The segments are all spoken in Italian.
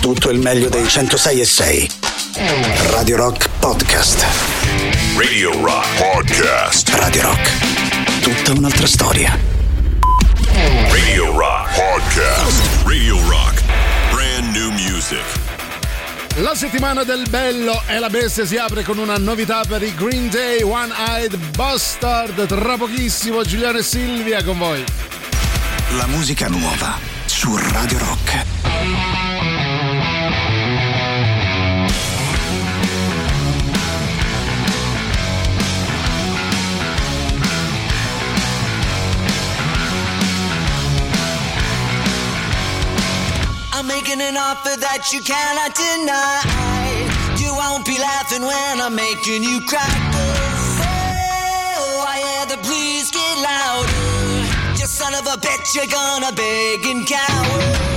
tutto il meglio dei 106 e 6. Radio Rock Podcast. Radio Rock Podcast. Radio Rock. Tutta un'altra storia. Radio Rock Podcast. Radio Rock. Brand new music. La settimana del bello e la bestia si apre con una novità per i Green Day One Eyed Bastard. Tra pochissimo Giuliano e Silvia con voi. La musica nuova su Radio Rock. Making an offer that you cannot deny. You won't be laughing when I'm making you cry. Oh, I hear the please get louder. You son of a bitch, you're gonna beg and cower.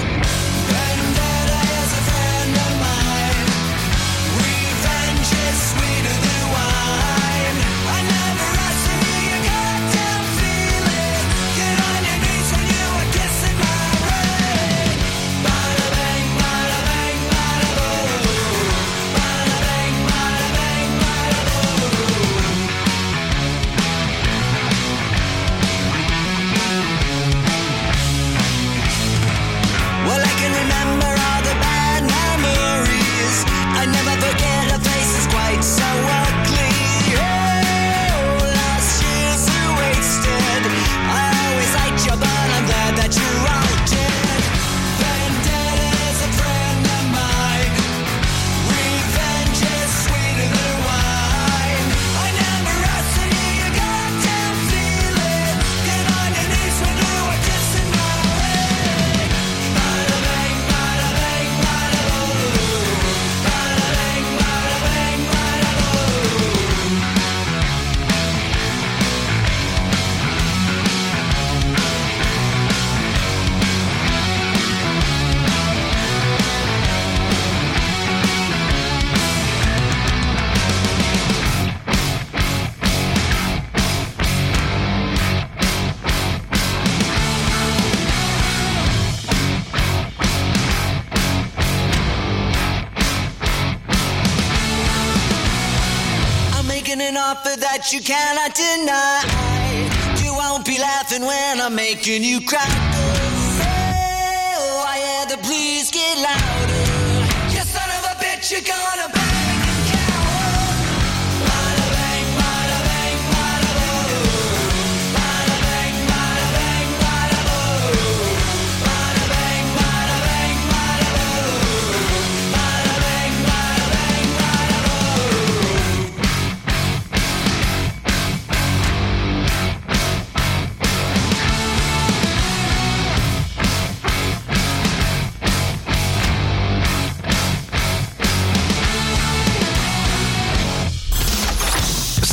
You cannot deny. You won't be laughing when I'm making you cry. Oh, I hear the please get louder. You son of a bitch, you're gonna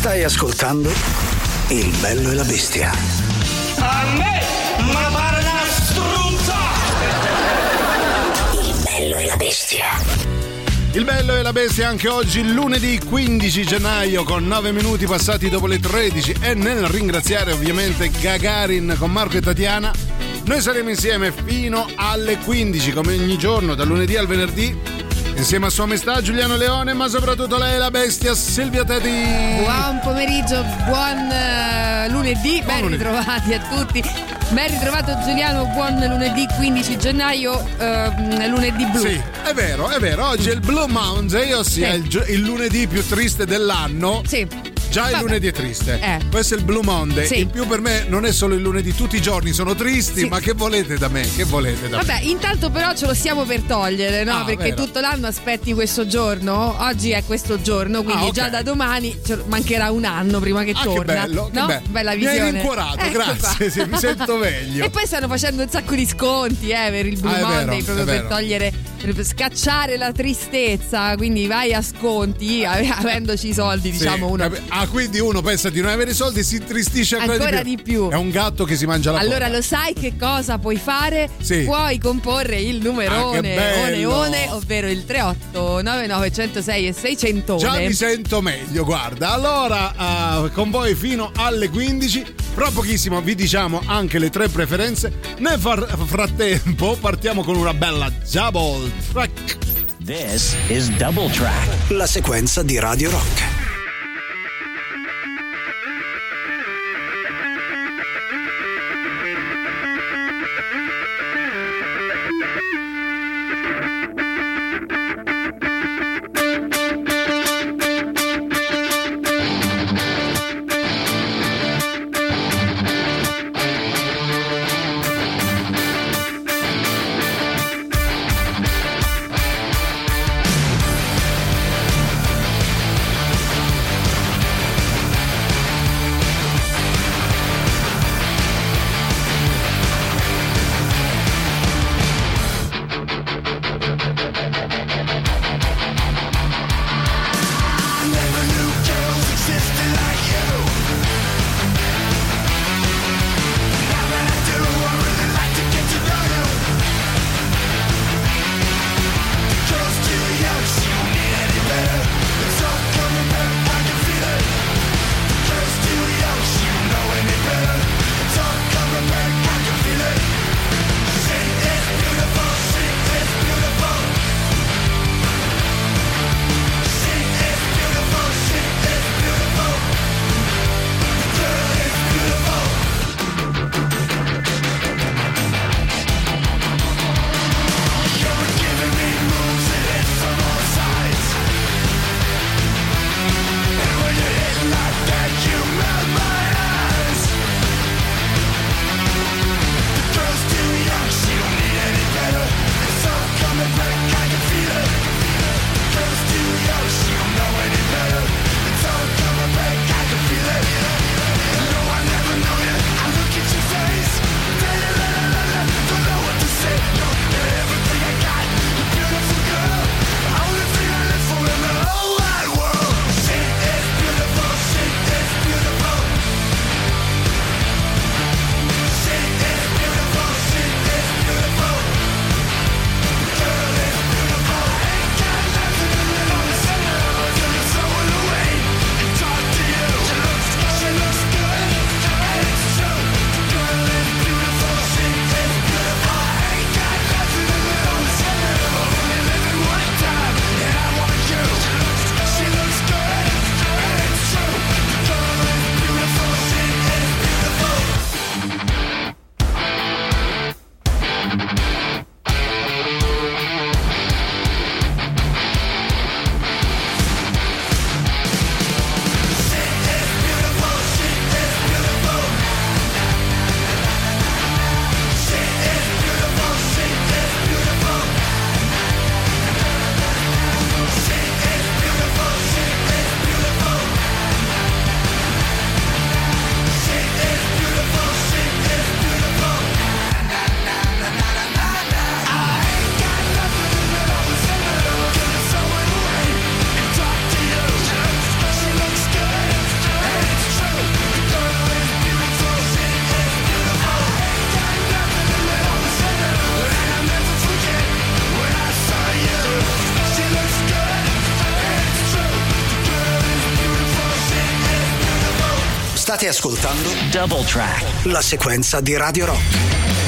Stai ascoltando Il bello e la bestia. A me, ma pare una struzza! Il bello e la bestia. Il bello e la bestia anche oggi, lunedì 15 gennaio, con 9 minuti passati dopo le 13. E nel ringraziare ovviamente Gagarin con Marco e Tatiana, noi saremo insieme fino alle 15, come ogni giorno, dal lunedì al venerdì. Insieme a Sua Maestà Giuliano Leone, ma soprattutto lei, la bestia Silvia Teti. Buon pomeriggio, buon eh, lunedì, ben lunedì. ritrovati a tutti. Ben ritrovato Giuliano, buon lunedì 15 gennaio, ehm, lunedì blu. Sì, è vero, è vero. Oggi è il Blue Monday, ossia Sì. il, il lunedì più triste dell'anno. Sì. Già il Vabbè. lunedì è triste. Eh. Questo è il Blue Monday. Sì. In più per me non è solo il lunedì, tutti i giorni sono tristi, Sì. ma che volete da me? Che volete da me? Vabbè, intanto però ce lo stiamo per togliere, no? Ah, Perché vero. tutto l'anno aspetti questo giorno. Oggi è questo giorno, quindi Ah, ok. già da domani mancherà un anno prima che Ah, che torna. bello, che no? bello. Bella Mi hai visione. rincuorato, Ecco grazie, sì, mi sento meglio. E poi stanno facendo un sacco di sconti eh, per il Blue Ah, è vero, Monday, proprio per togliere, per scacciare la tristezza. Quindi vai a sconti, ave- avendoci i soldi, Sì, diciamo uno. Ah, quindi uno pensa di non avere soldi e si intristisce ancora, Ancora di più. È un gatto che si mangia la Allora coda. lo sai che cosa puoi fare? Sì. Puoi comporre il Ah, numerone bello. one, one, ovvero il 38 99 106 e 600. Già mi sento meglio, guarda. Allora, ah, con voi fino alle 15 Fra pochissimo vi diciamo anche le tre preferenze. Nel far- frattempo partiamo con una bella double track. This is Double Track. La sequenza di Radio Rock. Ascoltando Double Track. la sequenza di Radio Rock.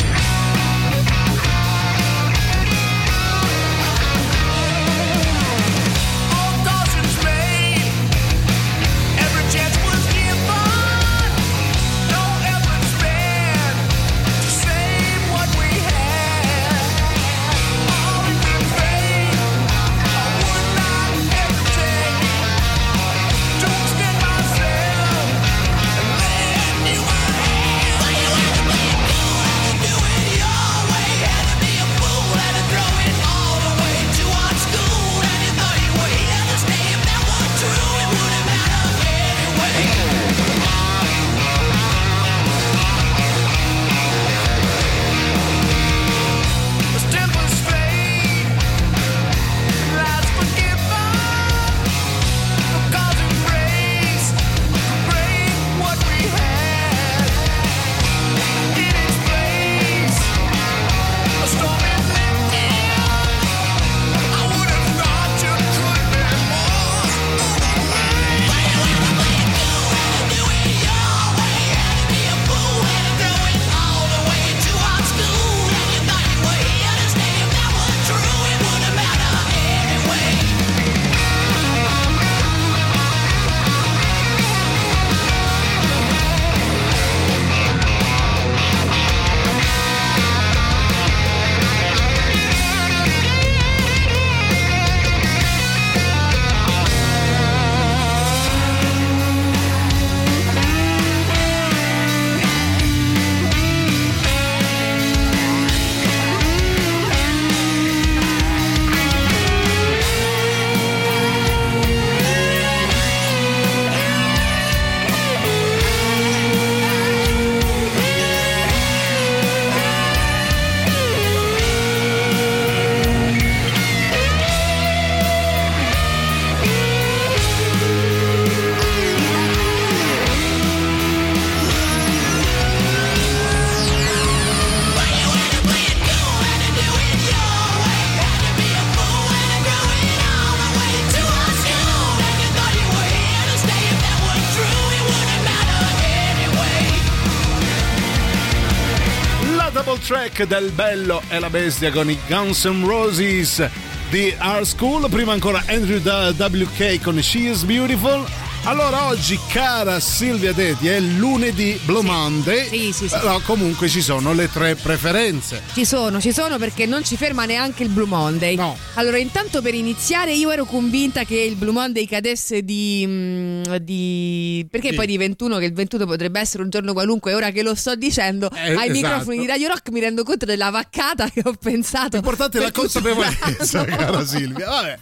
Del bello e la bestia con i Guns N' Roses di Our School. Prima ancora Andrew WK con She is Beautiful. Allora oggi, cara Silvia Detti, è lunedì Blue Monday. Sì, sì, sì. Però comunque ci sono le tre preferenze. Ci sono, ci sono perché non ci ferma neanche il Blue Monday. No. Allora, intanto per iniziare, io ero convinta che il Blue Monday cadesse di. mm, di- perché Sì. poi di 21, che il 21 potrebbe essere un giorno qualunque, ora che lo sto dicendo Eh, ai esatto. microfoni di Radio Rock mi rendo conto della vaccata che ho pensato. L'importante è la consapevolezza, cara Silvia. Vabbè.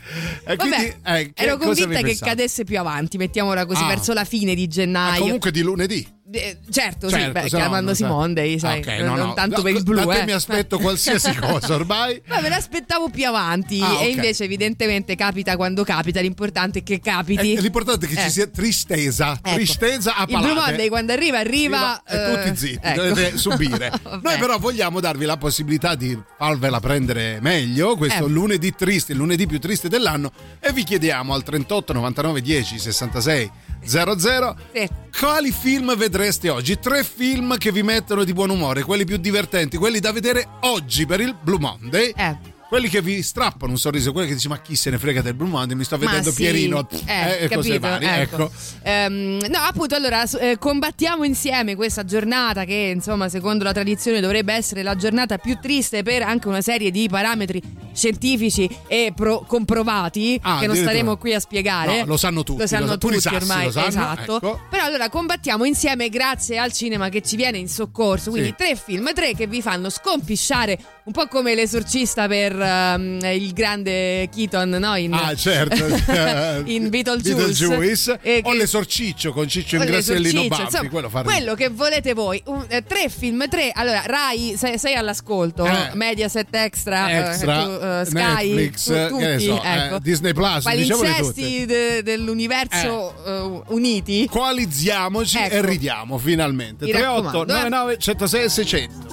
E quindi, Vabbè, eh, ero convinta che pensato? cadesse più avanti, mettiamola così, Ah. verso la fine di gennaio. comunque di lunedì. Eh, certo, sì, Certo, beh, no, chiamandosi non so. Monday, sai, Ok, non, no, non no. tanto No, per il blu, da eh. mi aspetto qualsiasi cosa ormai. Ma me l'aspettavo più avanti Ah, ok. e invece evidentemente capita quando capita, l'importante è che capiti. Eh, L'importante è che Eh. ci sia tristezza, Ecco. tristezza a Il Blue palate. Monday quando arriva, arriva. e eh, tutti zitti, ecco. dovete subire. Noi però vogliamo darvi la possibilità di farvela prendere meglio, questo Eh. lunedì triste, il lunedì più triste dell'anno e vi chiediamo al 38 99 10 66 00 Sì. quali film vedreste oggi? Tre film che vi mettono di buon umore, quelli più divertenti, quelli da vedere oggi per il Blue Monday. Eh. Quelli che vi strappano un sorriso, quelli che dici ma chi se ne frega del Blue Monday, mi sto vedendo sì, Pierino eh, e cose capito, varie. ecco. Ecco. Ehm, no, appunto, allora eh, combattiamo insieme questa giornata che, insomma, secondo la tradizione dovrebbe essere la giornata più triste per anche una serie di parametri scientifici e pro- comprovati Ah, che non staremo qui a spiegare. No, lo sanno tutti, Lo sanno lo tutti sassi ormai, sanno, esatto. ecco. Però allora combattiamo insieme grazie al cinema che ci viene in soccorso. Quindi Sì. tre film, tre che vi fanno scompisciare un po' come l'esorcista per ehm, il grande Keaton, no? In, Ah, certo. in Beetlejuice. Beetlejuice. E O che- l'esorciccio con Ciccio Ingrassellino Babbi, insomma, quello quello che volete voi. Un- eh, tre film, tre. Allora, Rai, sei, sei all'ascolto. Eh. Mediaset Extra, eh, Extra, tu, eh, Sky, Netflix, tu- che tutti, so, eh, ecco. Disney Plus, diciamole Palinsesti de- dell'universo eh, uniti. Coalizziamoci e Ecco. ridiamo finalmente. Mi 38 raccomando, eh. 99 106 600.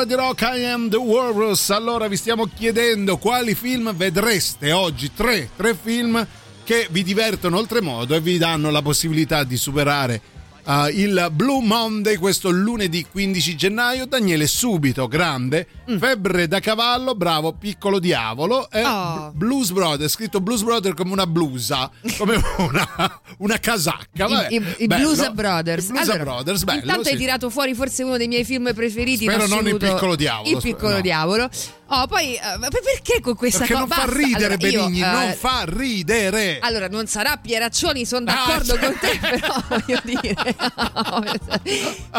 Beatles a Radio Rock, I am the Walrus. Allora vi stiamo chiedendo quali film vedreste oggi. Tre, tre film che vi divertono oltremodo e vi danno la possibilità di superare uh, il Blue Monday questo lunedì 15 gennaio. Daniele Subito, grande, Febbre da cavallo, bravo, piccolo diavolo. E Oh. Blues Brother, scritto Blues Brother come una blusa, come una, una casacca. Vabbè, I, i- i. Blues Brothers. I Blues Allora, Brothers, bello. Intanto hai sì. tirato fuori forse uno dei miei film preferiti. Spero non il Piccolo Diavolo, Il piccolo no. diavolo. Oh, poi eh, ma perché con questa Perché cosa? non fa ridere Allora, io, Benigni, eh, non fa ridere. Allora, non sarà Pieraccioni, sono d'accordo Ah, con te, però voglio dire.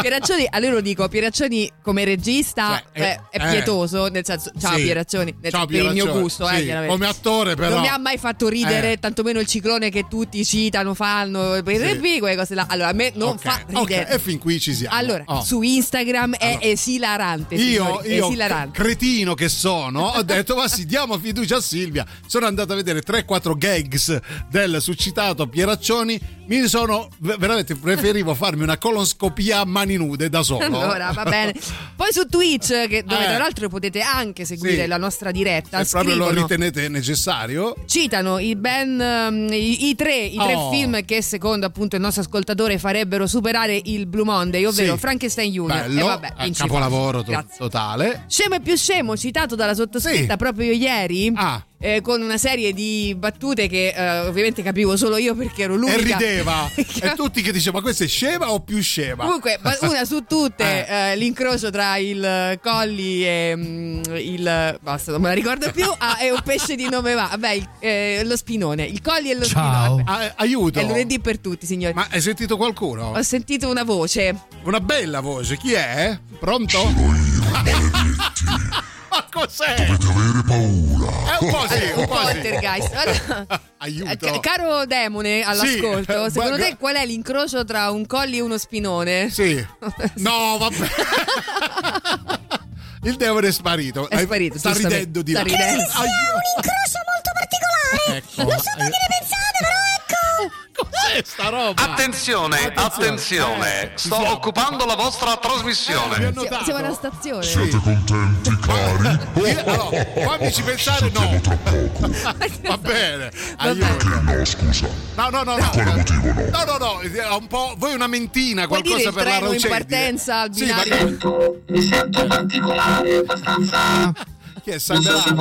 Pieraccioni, allora lo dico, Pieraccioni come regista Cioè, eh, eh, è pietoso, nel senso, ciao Sì. Pieraccioni, nel- Ciao, per il mio gusto, sì, eh, come attore però. Non mi ha mai fatto ridere, Eh. tantomeno il ciclone che tutti citano, fanno, per Sì. quelle cose là. Allora, a me non Ok, fa ridere. e fin qui ci siamo. Allora, Oh. su Instagram è esilarante. Io, signori, io esilarante. cretino che sono, ho detto ma sì, diamo fiducia a Silvia. Sono andato a vedere 3-4 gags del suscitato Pieraccioni. Mi sono veramente preferivo farmi una colonscopia a mani nude da solo. Allora, va bene. Poi su Twitch, che- dove Eh. tra l'altro potete anche seguire Sì. la nostra diretta, Se proprio lo ritenete necessario. citano i ben ehm, i, i tre, i tre Oh. film che secondo appunto il nostro ascoltatore farebbero superare il Blue Monday, ovvero Sì. Frankenstein Junior. Bello, e vabbè, vincitori. capolavoro to- totale. Scemo e più scemo, citato dalla sottoscritta Sì. proprio ieri. Ah. Eh, con una serie di battute che eh, ovviamente capivo solo io perché ero l'unica E rideva. e tutti che dicevano ma questa è scema o più scema? Comunque, una su tutte, Eh. eh, l'incrocio tra il Colli e mm, il. Basta, non me la ricordo più. Ah, e un pesce di nome va. Vabbè, il- eh, lo spinone. Il Colli e lo Ciao. spinone. Vabbè, Ah, aiuto. È lunedì per tutti, signori. Ma hai sentito qualcuno? Ho sentito una voce. Una bella voce, chi è? Pronto? Ma cos'è? Dovete avere paura. È un po' sì, un Un po' poltergeist. Aiuto. eh, ca- caro demone all'ascolto, Sì. secondo Guarda- te qual è l'incrocio tra un Colli e uno spinone? Sì. No, vabbè. Il demone è sparito. È sparito, Sta ridendo di Sta là. ridendo. Ai- incrocio molto particolare. Ecco. Non so che ne pensate, però ecco. Cos'è sta roba? Attenzione, attenzione, sto occupando la vostra Eh, trasmissione. notato. Siamo, alla stazione. Siete contenti, cari? Io- allora, fammici pensare no. Va bene. Aiuto. No, scusa. No, no, no, no. quale motivo no? No, no, no, è un po'. Voi una mentina, Puoi qualcosa dire per la treno in partenza al Sì, binario? Chi è Sandrano?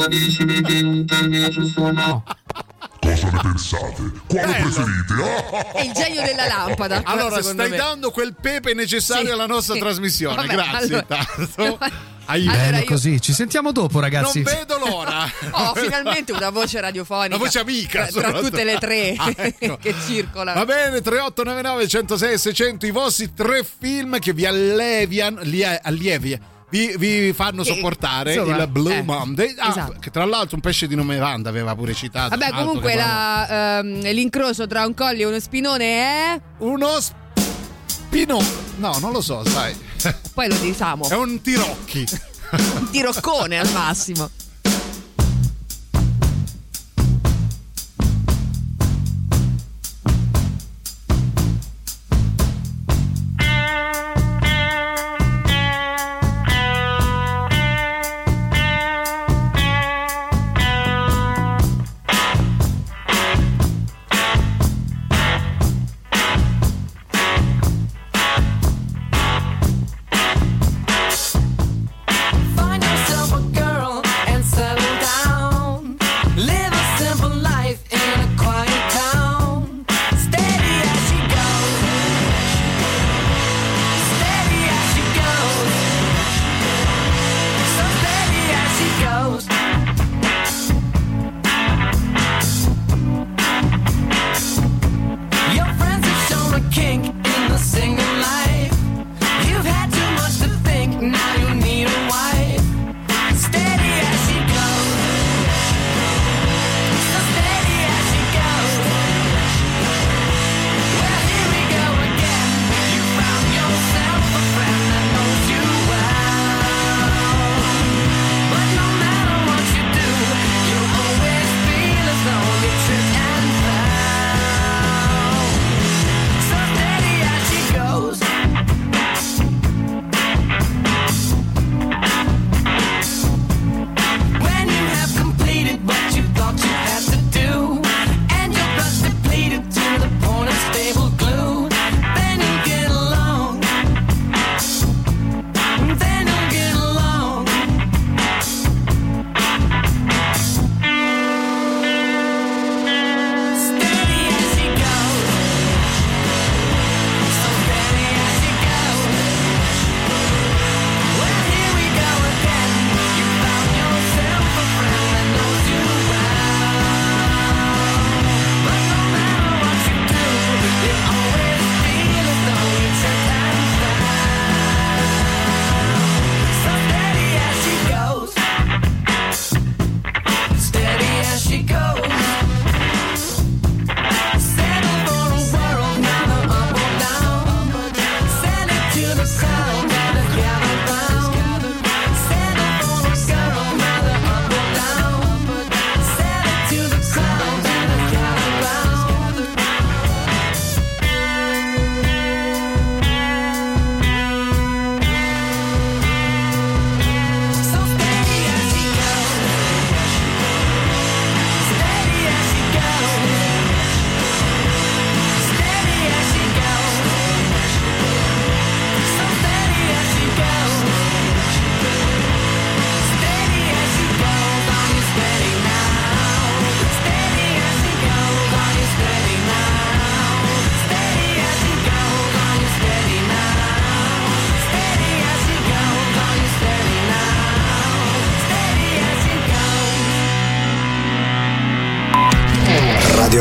Cosa ne pensate? Quale Bello. preferite? Ah, È il genio della lampada. Allora, stai me. dando quel pepe necessario Sì, alla nostra sì. trasmissione. Vabbè, Grazie, allora- tanto. Aiuto. Allora Bene io- così, ci sentiamo dopo ragazzi. Non vedo l'ora. Oh, finalmente una voce radiofonica. Una voce amica. Tra, tra tutte le tre Ah, ecco. che circolano. Va bene, 3899 106 600 i vostri tre film che vi alleviano, li allievi, vi, vi fanno sopportare insomma, il Blue eh, Monday. Ah, esatto. Che tra l'altro un pesce di nome Vanda aveva pure citato. Vabbè, comunque la, ehm, l'incrocio tra un colli e uno spinone è. Uno spino. No, non lo so, sai. Poi lo diciamo. È un tirocchi. Un tiroccone al massimo.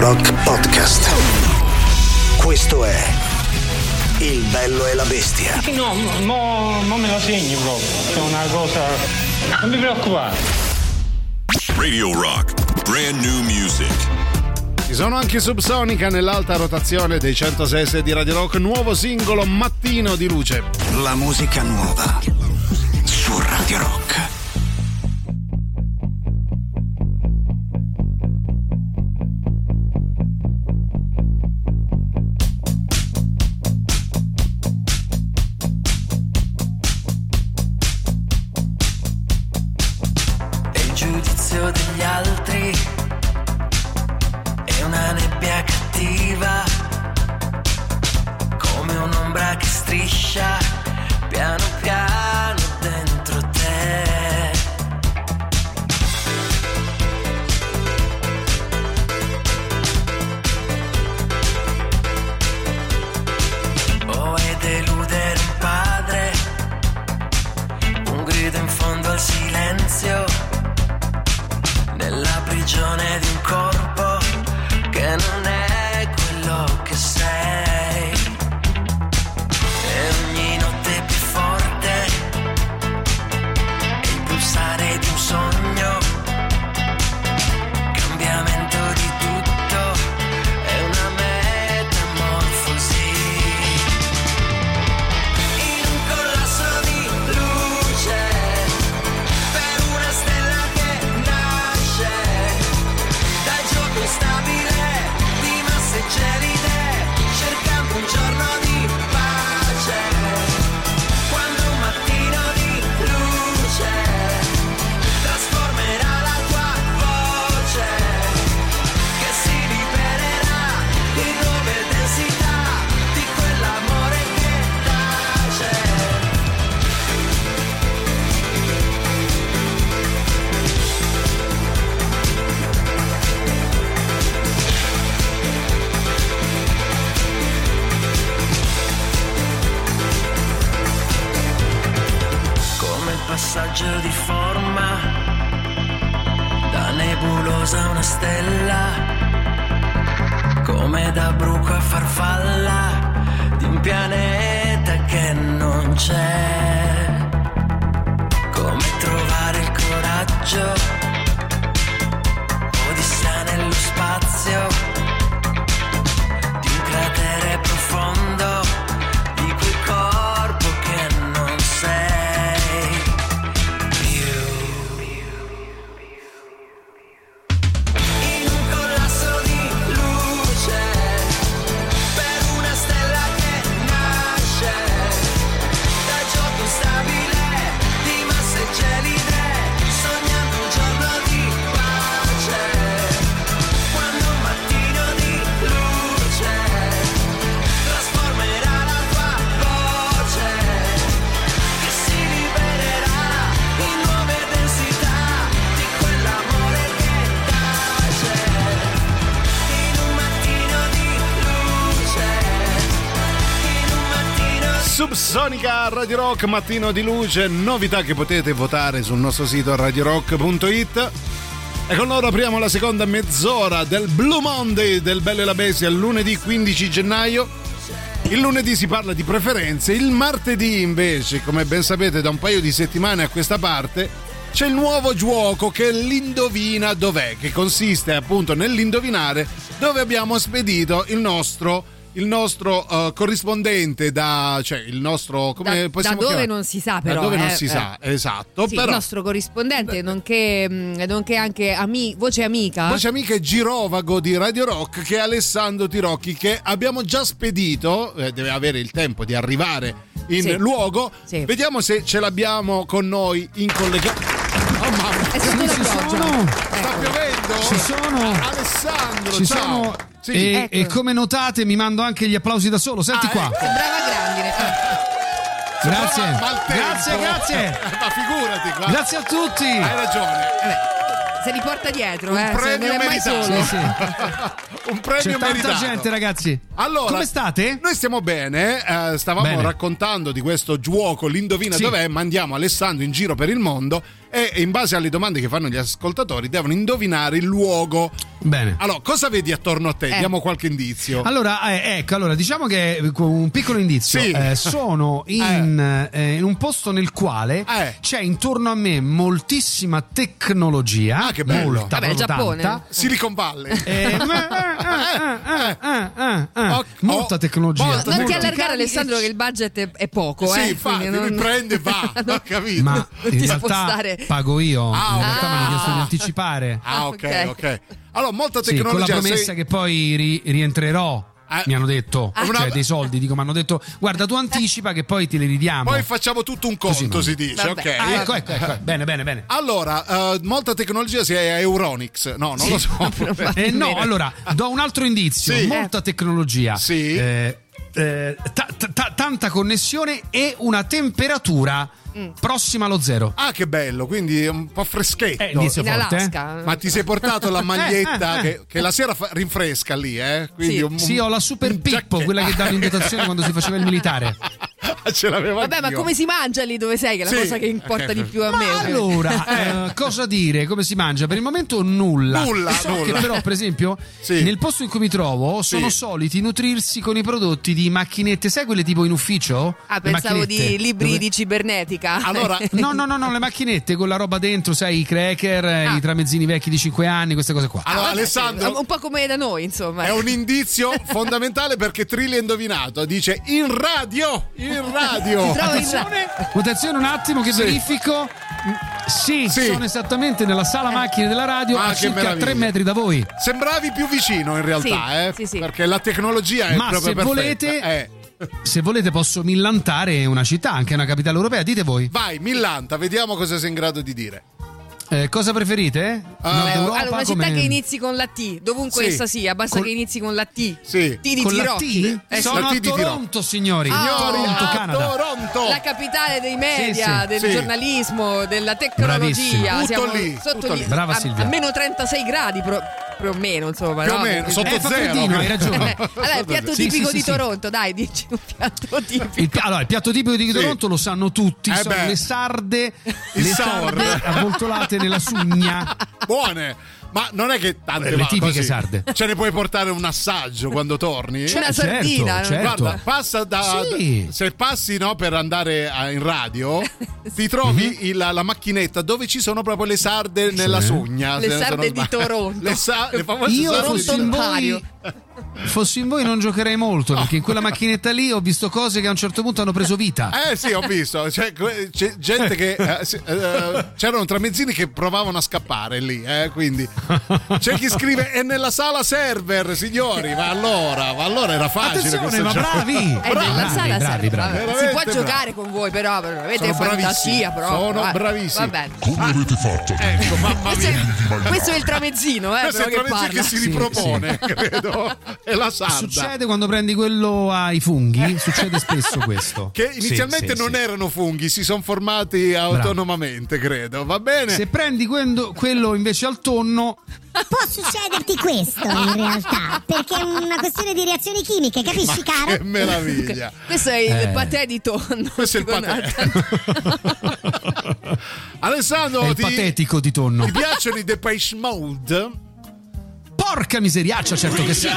Rock Podcast. Questo è Il bello e la bestia. No, mo, mo me lo segni proprio. È una cosa. Non mi preoccupare. Radio Rock. Brand new music. Ci sono anche Subsonica nell'alta rotazione dei 106 di Radio Rock, nuovo singolo Mattino di luce. La musica nuova su Radio Rock. Radio Rock, mattino di luce, novità che potete votare sul nostro sito radiorock.it. E con loro apriamo la seconda mezz'ora del Blue Monday del Bello e la Bestia, lunedì 15 gennaio. Il lunedì si parla di preferenze, il martedì invece, come ben sapete da un paio di settimane a questa parte, c'è il nuovo gioco che è l'Indovina dov'è, che consiste appunto nell'indovinare dove abbiamo spedito il nostro il nostro eh, corrispondente da cioè il nostro come Da, da dove chiamare? non si sa però. da dove non eh, si eh. sa, esatto, Sì, però il nostro corrispondente, nonché, mh, nonché anche ami- voce amica. Voce amica e girovago di Radio Rock che è Alessandro Tirocchi che abbiamo già spedito, eh, deve avere il tempo di arrivare in Sì. luogo. Sì. Vediamo se ce l'abbiamo con noi in collegamento. Oh mamma, È sotto la pioggia. sta piovendo? Ci sono. Alessandro, Ci ciao. sono. Sì. e, ecco. e come notate mi mando anche gli applausi da solo. Senti Ah, qua. ecco. Sembrava grandine. Eh. Grazie. Grazie, grazie. Eh, Ma figurati qua. Grazie a tutti. Hai ragione. Se li porta dietro, Un eh. premio meritato. Sì, sì. Un C'è premio tanta meritato. gente, ragazzi. Allora, Come state? Noi stiamo bene, eh, stavamo Bene. raccontando di questo gioco, l'indovina Sì. dov'è, mandiamo Alessandro in giro per il mondo e in base alle domande che fanno gli ascoltatori devono indovinare il luogo. Bene. Allora, cosa vedi attorno a te? Eh. Diamo qualche indizio. Allora, eh, ecco, allora, diciamo che eh, un piccolo indizio. Sì. eh, sono in, eh, in un posto nel quale Eh. c'è intorno a me moltissima tecnologia. Ah, che bello. Molta, Vabbè, Giappone. tanta. Silicon Valley. Eh, eh, eh, eh, eh, eh, molta tecnologia. Non ti allargare Alessandro che il budget è, è poco, sì, eh. infatti, non- lui prende e va. Ho capito. Ma Non in ti realtà spostare. pago io. Ah, in realtà mi hanno chiesto di anticipare. Ah, ok, ok. ok. Allora, molta Sì, con la tecnologia. promessa sei- che poi ri- rientrerò. Ah. Mi hanno detto, Una- cioè dei soldi, dico, mi hanno detto, guarda, tu anticipa che poi te li ridiamo. Poi facciamo tutto un conto, si dice, Vabbè. ok? Ah, ecco, ecco, ecco. Bene, bene, bene. Allora, eh, molta tecnologia si è Euronix. No, non lo so. Eh, no, allora, do un altro indizio. Sì. Molta tecnologia. Sì. Eh, eh, ta- ta- ta- tanta connessione e una temperatura prossima allo zero. Ah, che bello, quindi è un po' freschetto. Eh, forte, eh? Alaska. Ma ti sei portato la maglietta Eh, eh, che, che la sera fa- rinfresca lì, eh? Quindi Sì. un- Sì, ho la Super Pippo, quella che danno in dotazione quando si faceva il militare. Ce l'aveva Vabbè, ma anch'io. come si mangia lì dove sei? Che è la Sì. cosa che importa di più a me. Allora, eh, cosa dire? Come si mangia? Per il momento nulla. Nulla, So nulla. che però, per esempio, Sì. nel posto in cui mi trovo sono Sì. soliti nutrirsi con i prodotti di macchinette, sai quelle tipo in ufficio? Ah, Le pensavo di libri dove- di cibernetica. Allora, No, no, no, no, le macchinette con la roba dentro, sai, i cracker, eh, Ah. i tramezzini vecchi di 5 anni, queste cose qua. allora, Vabbè, Alessandro, Un po' come da noi, insomma. è un indizio fondamentale perché Trilli ha indovinato. Dice in radio, in radio. Attenzione, attenzione un attimo che Sì. verifico. Sì, Sì. sono esattamente nella sala macchine della radio Ah, a circa meraviglia. 3 metri da voi. Sembravi più vicino in realtà, Sì, eh? sì, sì. Perché la tecnologia è Ma proprio se perfetta. volete- Eh. Se volete posso millantare una città, anche una capitale europea, dite voi. Vai, Millanta, vediamo cosa sei in grado di dire. Eh, cosa preferite? Eh, Europa, allora, una città come- che inizi con la T, dovunque Sì. essa sia, basta Col- che inizi con la T. Sì. T di Con Tirocchi. Eh, Sono a. Toronto, signori. Ah, Toronto, a Canada. Toronto. La capitale dei media, sì, del sì. giornalismo, della tecnologia. Siamo lì, sotto lì. Brava a, Silvia. a meno 36 gradi, pro- più o meno, insomma. Più o no? meno, sotto Eh, zero. freddino, hai ragione. allora, il piatto Sì, tipico sì, di sì. Toronto, dai, dici un piatto tipico. Il, allora, il piatto tipico di. Toronto lo sanno tutti, Eh sono beh. le sarde, Il le sarde avvoltolate nella sugna. Buone. Ma non è che tante Le va tipiche così. sarde. Ce ne puoi portare un assaggio quando torni? Una certo, sardina. certo. Guarda, passa da. Sì. Se passi no, per andare a- in radio, ti trovi il- la, la macchinetta dove ci sono proprio le sarde nella sugna. Le sarde di. Toronto. Le, sa- le famose Io sarde di Toronto. Fossi in voi non giocherei molto perché in quella macchinetta lì ho visto cose che a un certo punto hanno preso vita. Eh sì, ho visto. C'è, c'è gente che. eh, sì, eh, c'erano tramezzini che provavano a scappare lì, eh, quindi. C'è chi scrive: è nella sala server, signori. Ma allora, ma allora era facile. Questo ma gioco. bravi! Eh, nella bravi, sala bravi, serve. bravi. Vabbè, Si può bravi. giocare con voi, però però avete Sono fantasia. bravissimi, Però, sono va- bravissimi. Va. Come avete fatto? Ecco, mamma Questo mia. è, questo è il tramezzino, eh, Questo è il che tramezzino parla. che si Sì, ripropone, credo. È la sarda. Succede quando prendi quello ai funghi, succede spesso questo. Che inizialmente Sì, sì, non sì. erano funghi, si sono formati autonomamente, credo. Va bene? Se prendi quello, quello invece al tonno, Può succederti questo in realtà, perché è una questione di reazioni chimiche, capisci, Che caro? meraviglia. Questo è il Eh. patè di tonno. Questo è il patè. Alessandro, è il ti, patetico di tonno. ti piacciono i Depeche Mode? Porca miseriaccia, certo che sì.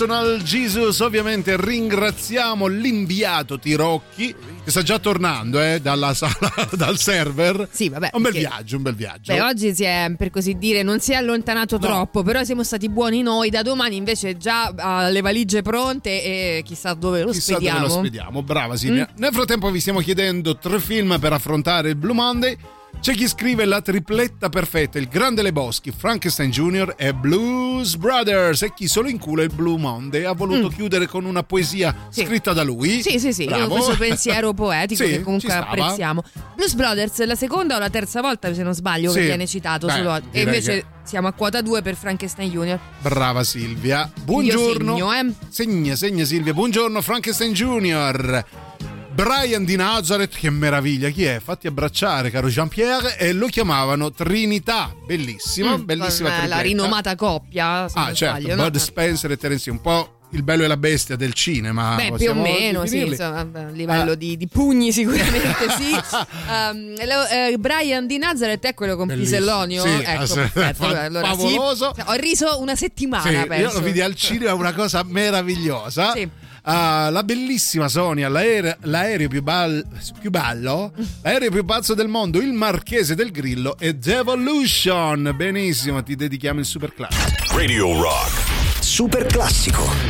Personal Jesus, ovviamente ringraziamo l'inviato Tirocchi che sta già tornando eh, dalla sala, dal server. Sì, vabbè. Un bel viaggio, un bel viaggio. Beh, oggi si è, per così dire, non si è allontanato troppo, però siamo stati buoni noi. Da domani invece già ha le valigie pronte e chissà dove lo Chissà dove spediamo. lo spediamo, brava Silvia. Mm. Nel frattempo vi stiamo chiedendo tre film per affrontare il Blue Monday. C'è chi scrive la tripletta perfetta, il Grande Leboschi, Frankenstein Jr. e Blues Brothers e chi solo in culo il Blue Monday ha voluto chiudere con una poesia scritta da lui. Mm. Sì, sì, sì, io questo pensiero poetico Sì, che comunque apprezziamo. Blues Brothers, la seconda o la terza volta, se non sbaglio, che Sì. viene citato Beh, solo. E invece che- siamo a quota 2 per Frankenstein Jr. Brava Silvia. Buongiorno. segno, eh. Segna, segna Silvia. Buongiorno Frankenstein Jr. Brian di Nazareth, che meraviglia, chi è? Fatti abbracciare, caro Jean-Pierre, e lo chiamavano Trinità, bellissima, Mm, bellissima eh, la rinomata coppia, se Ah, certo, sbaglio, no? Bud Spencer e Terence un po' il bello e la bestia del cinema. Beh, più o meno, sì, insomma, a livello di, di pugni sicuramente sì. Um, eh, Brian di Nazareth è quello con Bellissimo. Pisellonio? Sì, ecco, perfetto. Allora, allora sì. Favoloso. Ho riso una settimana, Sì, io penso. lo vidi al cinema, una cosa meravigliosa. Ah, la bellissima Sonia, l'aereo, l'aereo più, bal- più bello, l'aereo più pazzo del mondo, il marchese del grillo e Devolution. Benissimo, ti dedichiamo il super classico. Radio Rock. Super classico.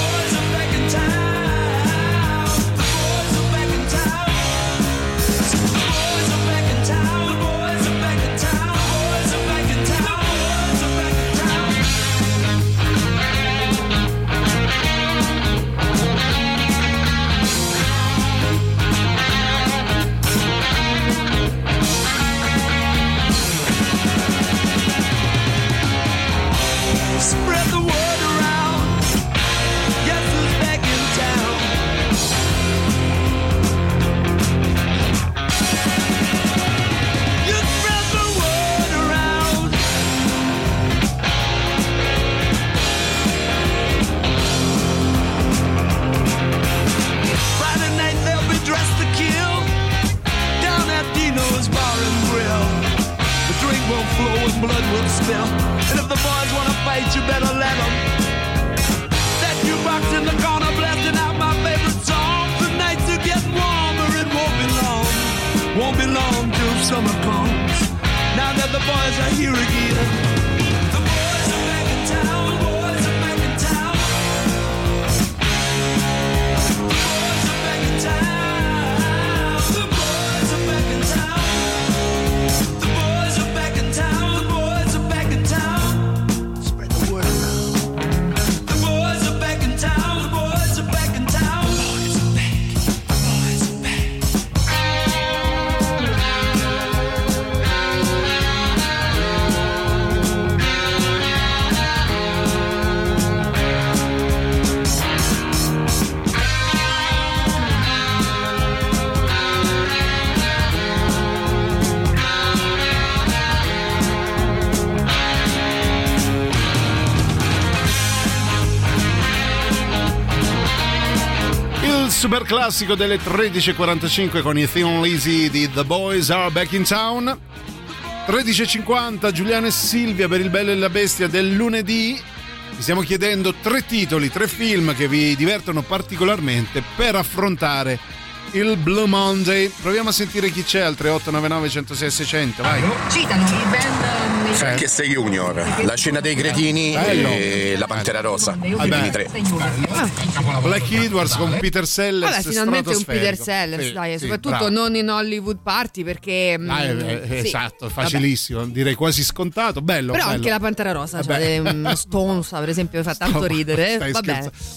spill. And if the boys wanna fight, you better let them. That jukebox in the corner blasting out my favorite song. The nights are getting warmer, it won't be long. Won't be long till summer comes. Now that the boys are here again. Super classico delle 13.45 con i Thin Lizzy di The Boys Are Back in Town. 13.50 Giuliano e Silvia per il bello e la bestia del lunedì. Vi stiamo chiedendo tre titoli, tre film che vi divertono particolarmente per affrontare il Blue Monday. Proviamo a sentire chi c'è al 3899 106 600. Vai. Citano il band. Che sei Junior, la scena dei cretini Bello. e la Pantera Rosa. I Vabbè. primi tre. Black Edwards con Peter Sellers. Vabbè, finalmente un Peter. Sellers, Sì, dai, sì, soprattutto bravo. non in Hollywood Party perché. mm, Ah, eh, eh, sì. Esatto, facilissimo, direi quasi scontato. Bello. Però bello. anche la Pantera Rosa, cioè, Vabbè. um, Stones, per esempio, fa tanto No, ridere.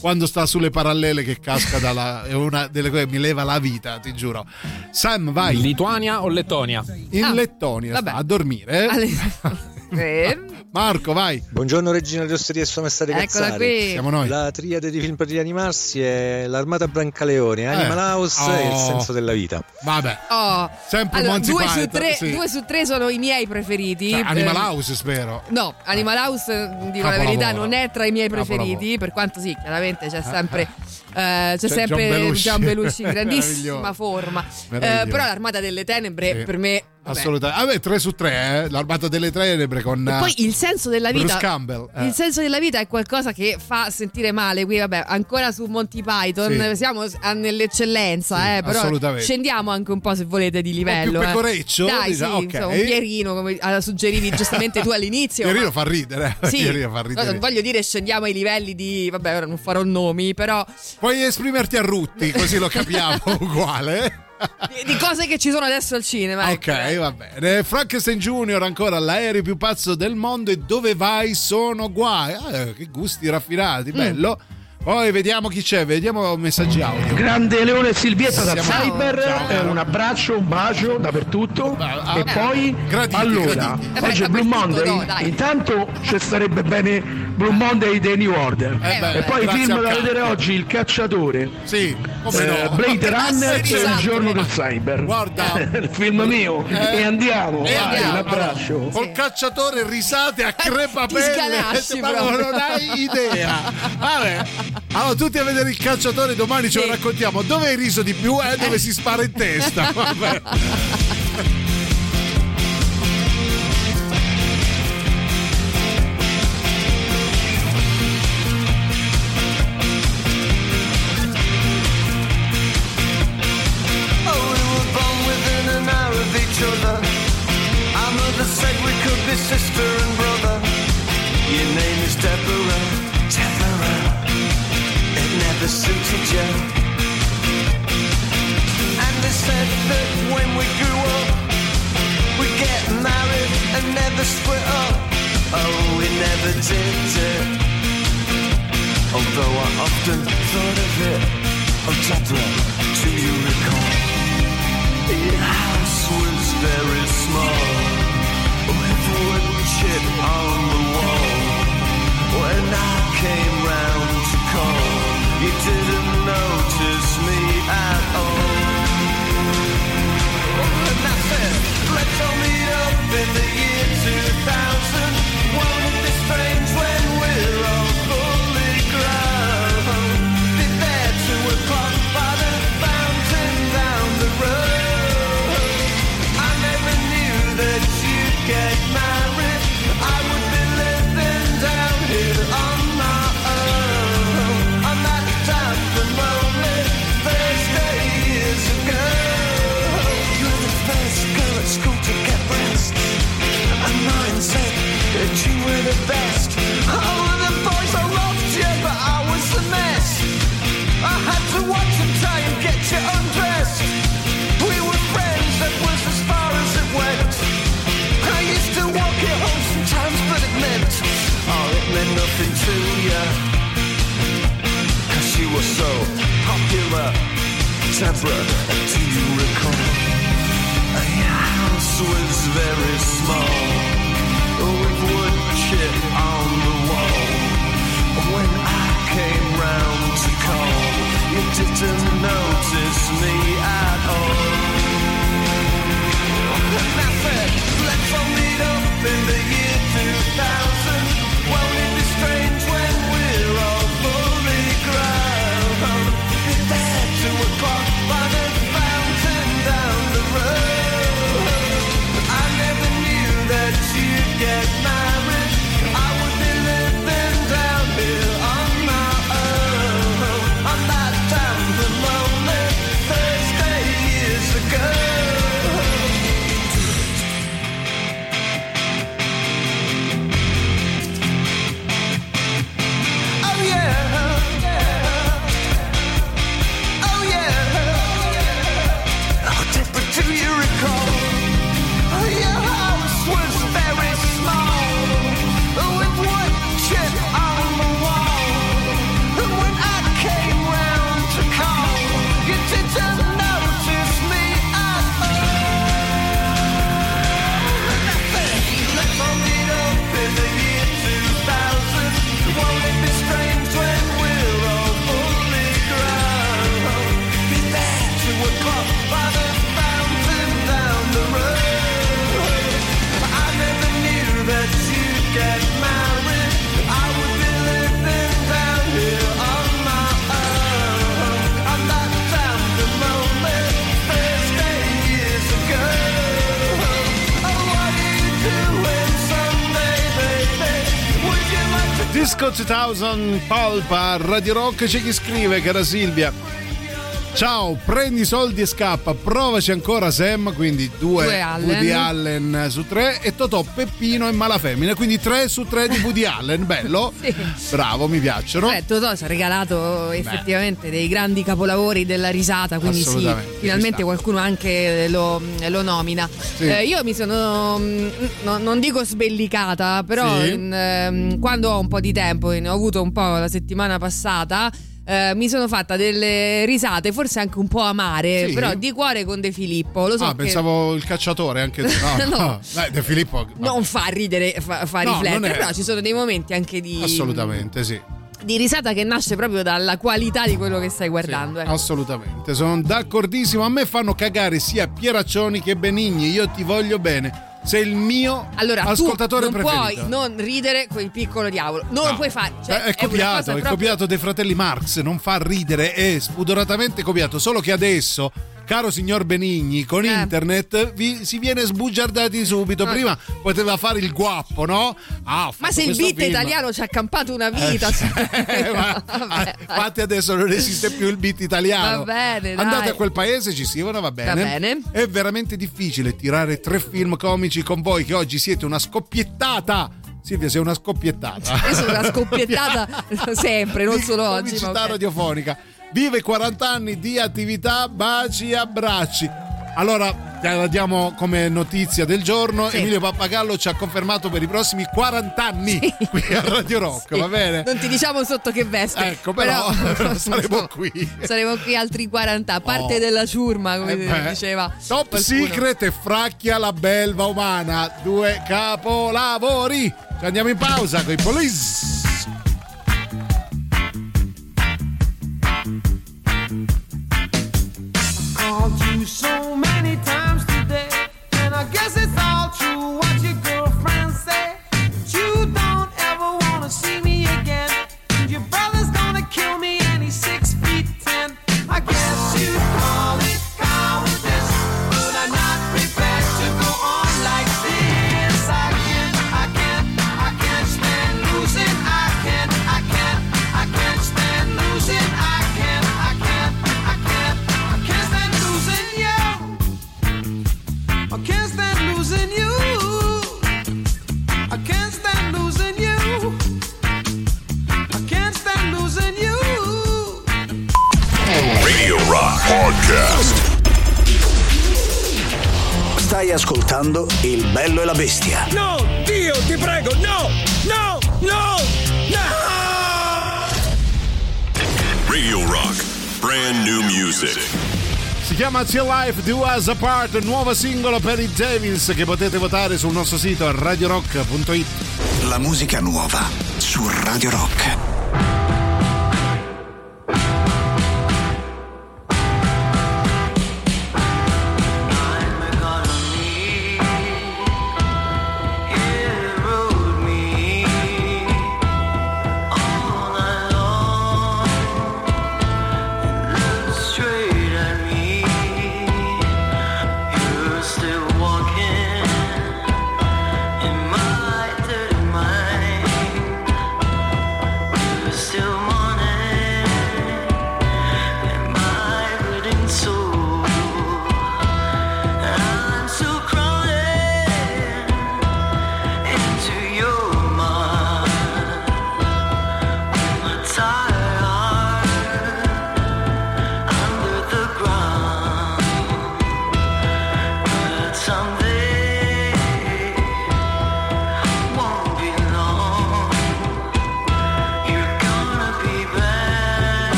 Quando sta sulle parallele che casca dalla. è una delle cose che mi leva la vita, ti giuro. Sam, vai. Lituania o Lettonia? In Ah, Lettonia, vabbè. sta a dormire. eh? Eh, Marco, vai. Buongiorno regina delle osterie e sue maestre Eccola qui. Siamo noi. La triade di film per rianimarsi è l'Armata Brancaleone, Animal Eh. House e il Oh. senso della vita. Vabbè. oh. Sempre Allora, Monty due, su Python, tre, sì. due su tre sono i miei preferiti. Cioè, Animal Eh, House, spero. No, Animal House, eh, dico la Capolavoro. verità, non è tra i miei preferiti, Capolavoro. per quanto sì, chiaramente c'è sempre, eh, c'è C'è sempre Belushi. Gian Belushi in grandissima forma. Eh, però l'Armata delle Tenebre Sì. per me... vabbè. Assolutamente. Vabbè, 3 su 3, eh? L'Armata delle Tenebre con. E poi il senso della vita. Campbell, eh. Il senso della vita è qualcosa che fa sentire male. Qui, vabbè, ancora su Monty Python. Sì. Siamo a- nell'eccellenza, Sì, eh, però scendiamo anche un po' se volete di livello. eh. pecoreccio, Dai, diciamo, sì, ok. insomma, un Pierino, come ah, suggerivi giustamente tu all'inizio. Pierino ma- fa ridere. eh. Sì, Pierino fa ridere. non voglio dire scendiamo ai livelli di. Vabbè, ora non farò nomi, però. Puoi esprimerti a Rutti, così lo capiamo uguale. Di, di cose che ci sono adesso al cinema. ecco. Ok, va bene. Frankenstein Junior ancora l'aereo più pazzo del mondo e dove vai sono guai. Ah, che gusti raffinati, bello. Poi vediamo chi c'è, vediamo messaggi audio. Grande Leone Silvietta da Cyber, Ciao, eh, un abbraccio, un bacio dappertutto. ah, e poi, graditi, allora, graditi. Eh oggi è Blue dappertutto, Monday. no. Intanto ci starebbe bene Blue Monday dei New Order. Eh beh, e poi i grazie film da vedere oggi: Il cacciatore, Sì, come eh, no. Blade Runner e Il Esatto. giorno del cyber. Guarda. il film mio. Eh. E andiamo, E vai, andiamo. un abbraccio. Col cacciatore risate a crepapelle. sganasci Ma proprio. non hai idea. Vabbè. Allora, tutti a vedere il cacciatore, domani ce lo raccontiamo. Dove hai riso di più? Eh, dove si spara in testa. Vabbè. Deborah, do you recall? Your house was very small, with wood chip on the wall. When I came round to call, you didn't notice me at all. Disco 2000 Palpa Radio Rock. C'è chi scrive cara Silvia Ciao, prendi i soldi e scappa, provaci ancora Sam, quindi due, Due Allen. Woody Allen su tre e Totò Peppino e Malafemmina, quindi tre su tre di Woody Allen, bello, Sì. bravo, mi piacciono. Beh, Totò ci ha regalato effettivamente dei grandi capolavori della risata, quindi sì, finalmente qualcuno anche lo, lo nomina. Sì. Eh, io mi sono, mm, no- non dico sbellicata, però Sì. in, ehm, quando ho un po' di tempo, ne ho avuto un po' la settimana passata, eh, mi sono fatta delle risate, forse anche un po' amare, Sì. però di cuore con De Filippo. Lo so ah, che pensavo il cacciatore anche no, No. no. Beh, De Filippo non fa ridere, fa, fa No, riflettere, è- però ci sono dei momenti anche di, assolutamente sì. di risata che nasce proprio dalla qualità di quello che stai guardando. ecco. Assolutamente, sono d'accordissimo. A me fanno cagare sia Pieraccioni che Benigni. Io ti voglio bene. Sei il mio Allora, ascoltatore non preferito. puoi non ridere il piccolo diavolo. Non lo No. puoi fare. Cioè, è copiato, è proprio- copiato dei fratelli Marx, non fa ridere, è spudoratamente copiato, solo che adesso, caro signor Benigni, con Eh. internet vi- si viene sbugiardati subito. Ah. Prima poteva fare il guappo, no? Ah, Ma se il film. italiano ci ha accampato una vita. Eh, ma- Vabbè, Infatti adesso non esiste più il beat italiano. Va bene, dai. Andate a quel paese, ci scrivono, va bene. Va bene. È veramente difficile tirare tre film comici con voi che oggi siete una scoppiettata. Silvia, sei una scoppiettata. Io sono una scoppiettata sempre, non solo oggi. comicità ma radiofonica. Vive 40 anni di attività, baci e abbracci. Allora, te la diamo come notizia del giorno. Sì. Emilio Pappagallo ci ha confermato per i prossimi 40 anni qui a Radio Rock, Sì. va bene? Non ti diciamo sotto che veste. Ecco, però, però saremo insomma, qui. Saremo qui altri 40, a parte Oh. della ciurma, come Eh diceva. Top qualcuno. Secret e Fracchia la belva umana. Due capolavori. Ci andiamo in pausa con i police. So Podcast. Stai ascoltando Il bello e la bestia. No, Dio, ti prego, no, no, no, no! Radio Rock. Brand new music. Si chiama Till Life Do Us Apart, nuovo singolo per i Devils che potete votare sul nostro sito radiorock.it. La musica nuova su Radio Rock.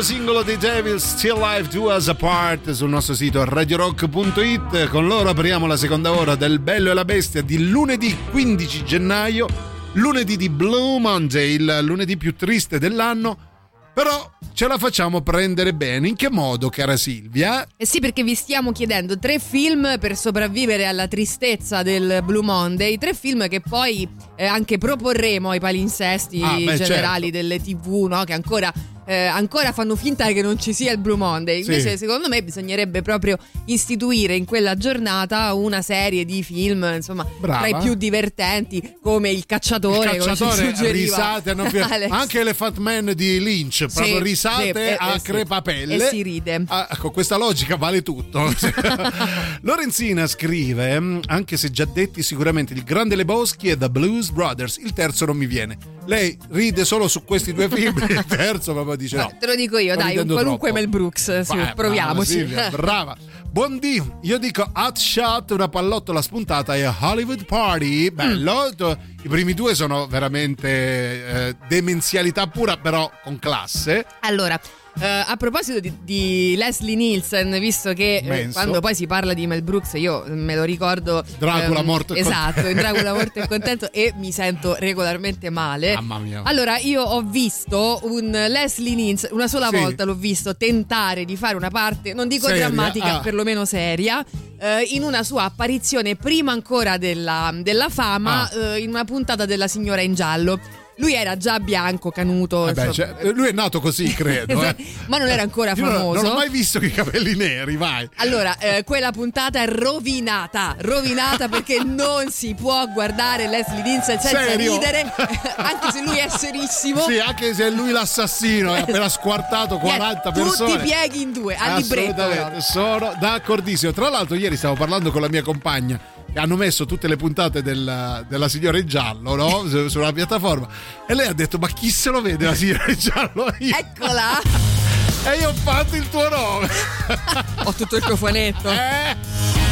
Nuovo singolo dei Devils Still Life Do Us Apart sul nostro sito radiorock.it. Con loro apriamo la seconda ora del Bello e la Bestia di lunedì 15 gennaio, lunedì di Blue Monday, il lunedì più triste dell'anno. Però ce la facciamo prendere bene. In che modo, cara Silvia? Eh sì, perché vi stiamo chiedendo tre film per sopravvivere alla tristezza del Blue Monday, tre film che poi eh, anche proporremo ai palinsesti Ah, beh, generali certo. delle TV, no? Che ancora, eh, ancora fanno finta che non ci sia il Blue Monday. Sì. Invece, secondo me, bisognerebbe proprio istituire in quella giornata una serie di film, insomma, Brava. tra i più divertenti, come Il Cacciatore, Il come ci cacciatore, suggeriva risate, hanno più- anche Elephant Man di Lynch, proprio Sì, risate sì, eh, a eh, sì. crepapelle. E si ride. Ah, con questa logica vale tutto. Lorenzina scrive: "Mm, Anche se già detti, sicuramente il Grande Lebowski e The Blues Brothers. Il terzo non mi viene. Lei ride solo su questi due film. Il terzo proprio dice: No. Te lo dico io, dai, un qualunque troppo. Mel Brooks, sì, Vai, proviamoci. Brava, Silvia, brava. Buondì, io dico hot shot, una pallottola spuntata e Hollywood Party. Bello. Mm. I primi due sono veramente eh, demenzialità pura, però con classe. Allora, eh, a proposito di, di Leslie Nielsen, visto che eh, quando poi si parla di Mel Brooks, io me lo ricordo. Dracula ehm, morto e Esatto, contento. in Dracula morto e contento e mi sento regolarmente male. Mamma mia. Allora, io ho visto un Leslie Nielsen, una sola Sì. volta l'ho visto tentare di fare una parte, non dico Seria? drammatica, Ah. perlomeno seria. eh, in una sua apparizione prima ancora della, della fama, Ah. eh, in una puntata della Signora in giallo. Lui era già bianco, canuto. Vabbè, insomma, cioè, lui è nato così, credo. eh. ma non era ancora Io non- famoso. Non ho mai visto i capelli neri, vai. Allora, eh, quella puntata è rovinata, rovinata perché non si può guardare Leslie Nielsen senza Serio? ridere, anche se lui è serissimo. Sì, anche se è lui l'assassino, è appena squartato 40 Tutti persone. i pieghi in due, al libretto. Assolutamente, sono d'accordissimo. Tra l'altro, ieri stavo parlando con la mia compagna hanno messo tutte le puntate del- della signora in giallo no? Su- sulla piattaforma e lei ha detto: Ma chi se lo vede la signora in giallo? Io. Eccola! E io ho fatto il tuo nome. Ho tutto il cofanetto. Eh?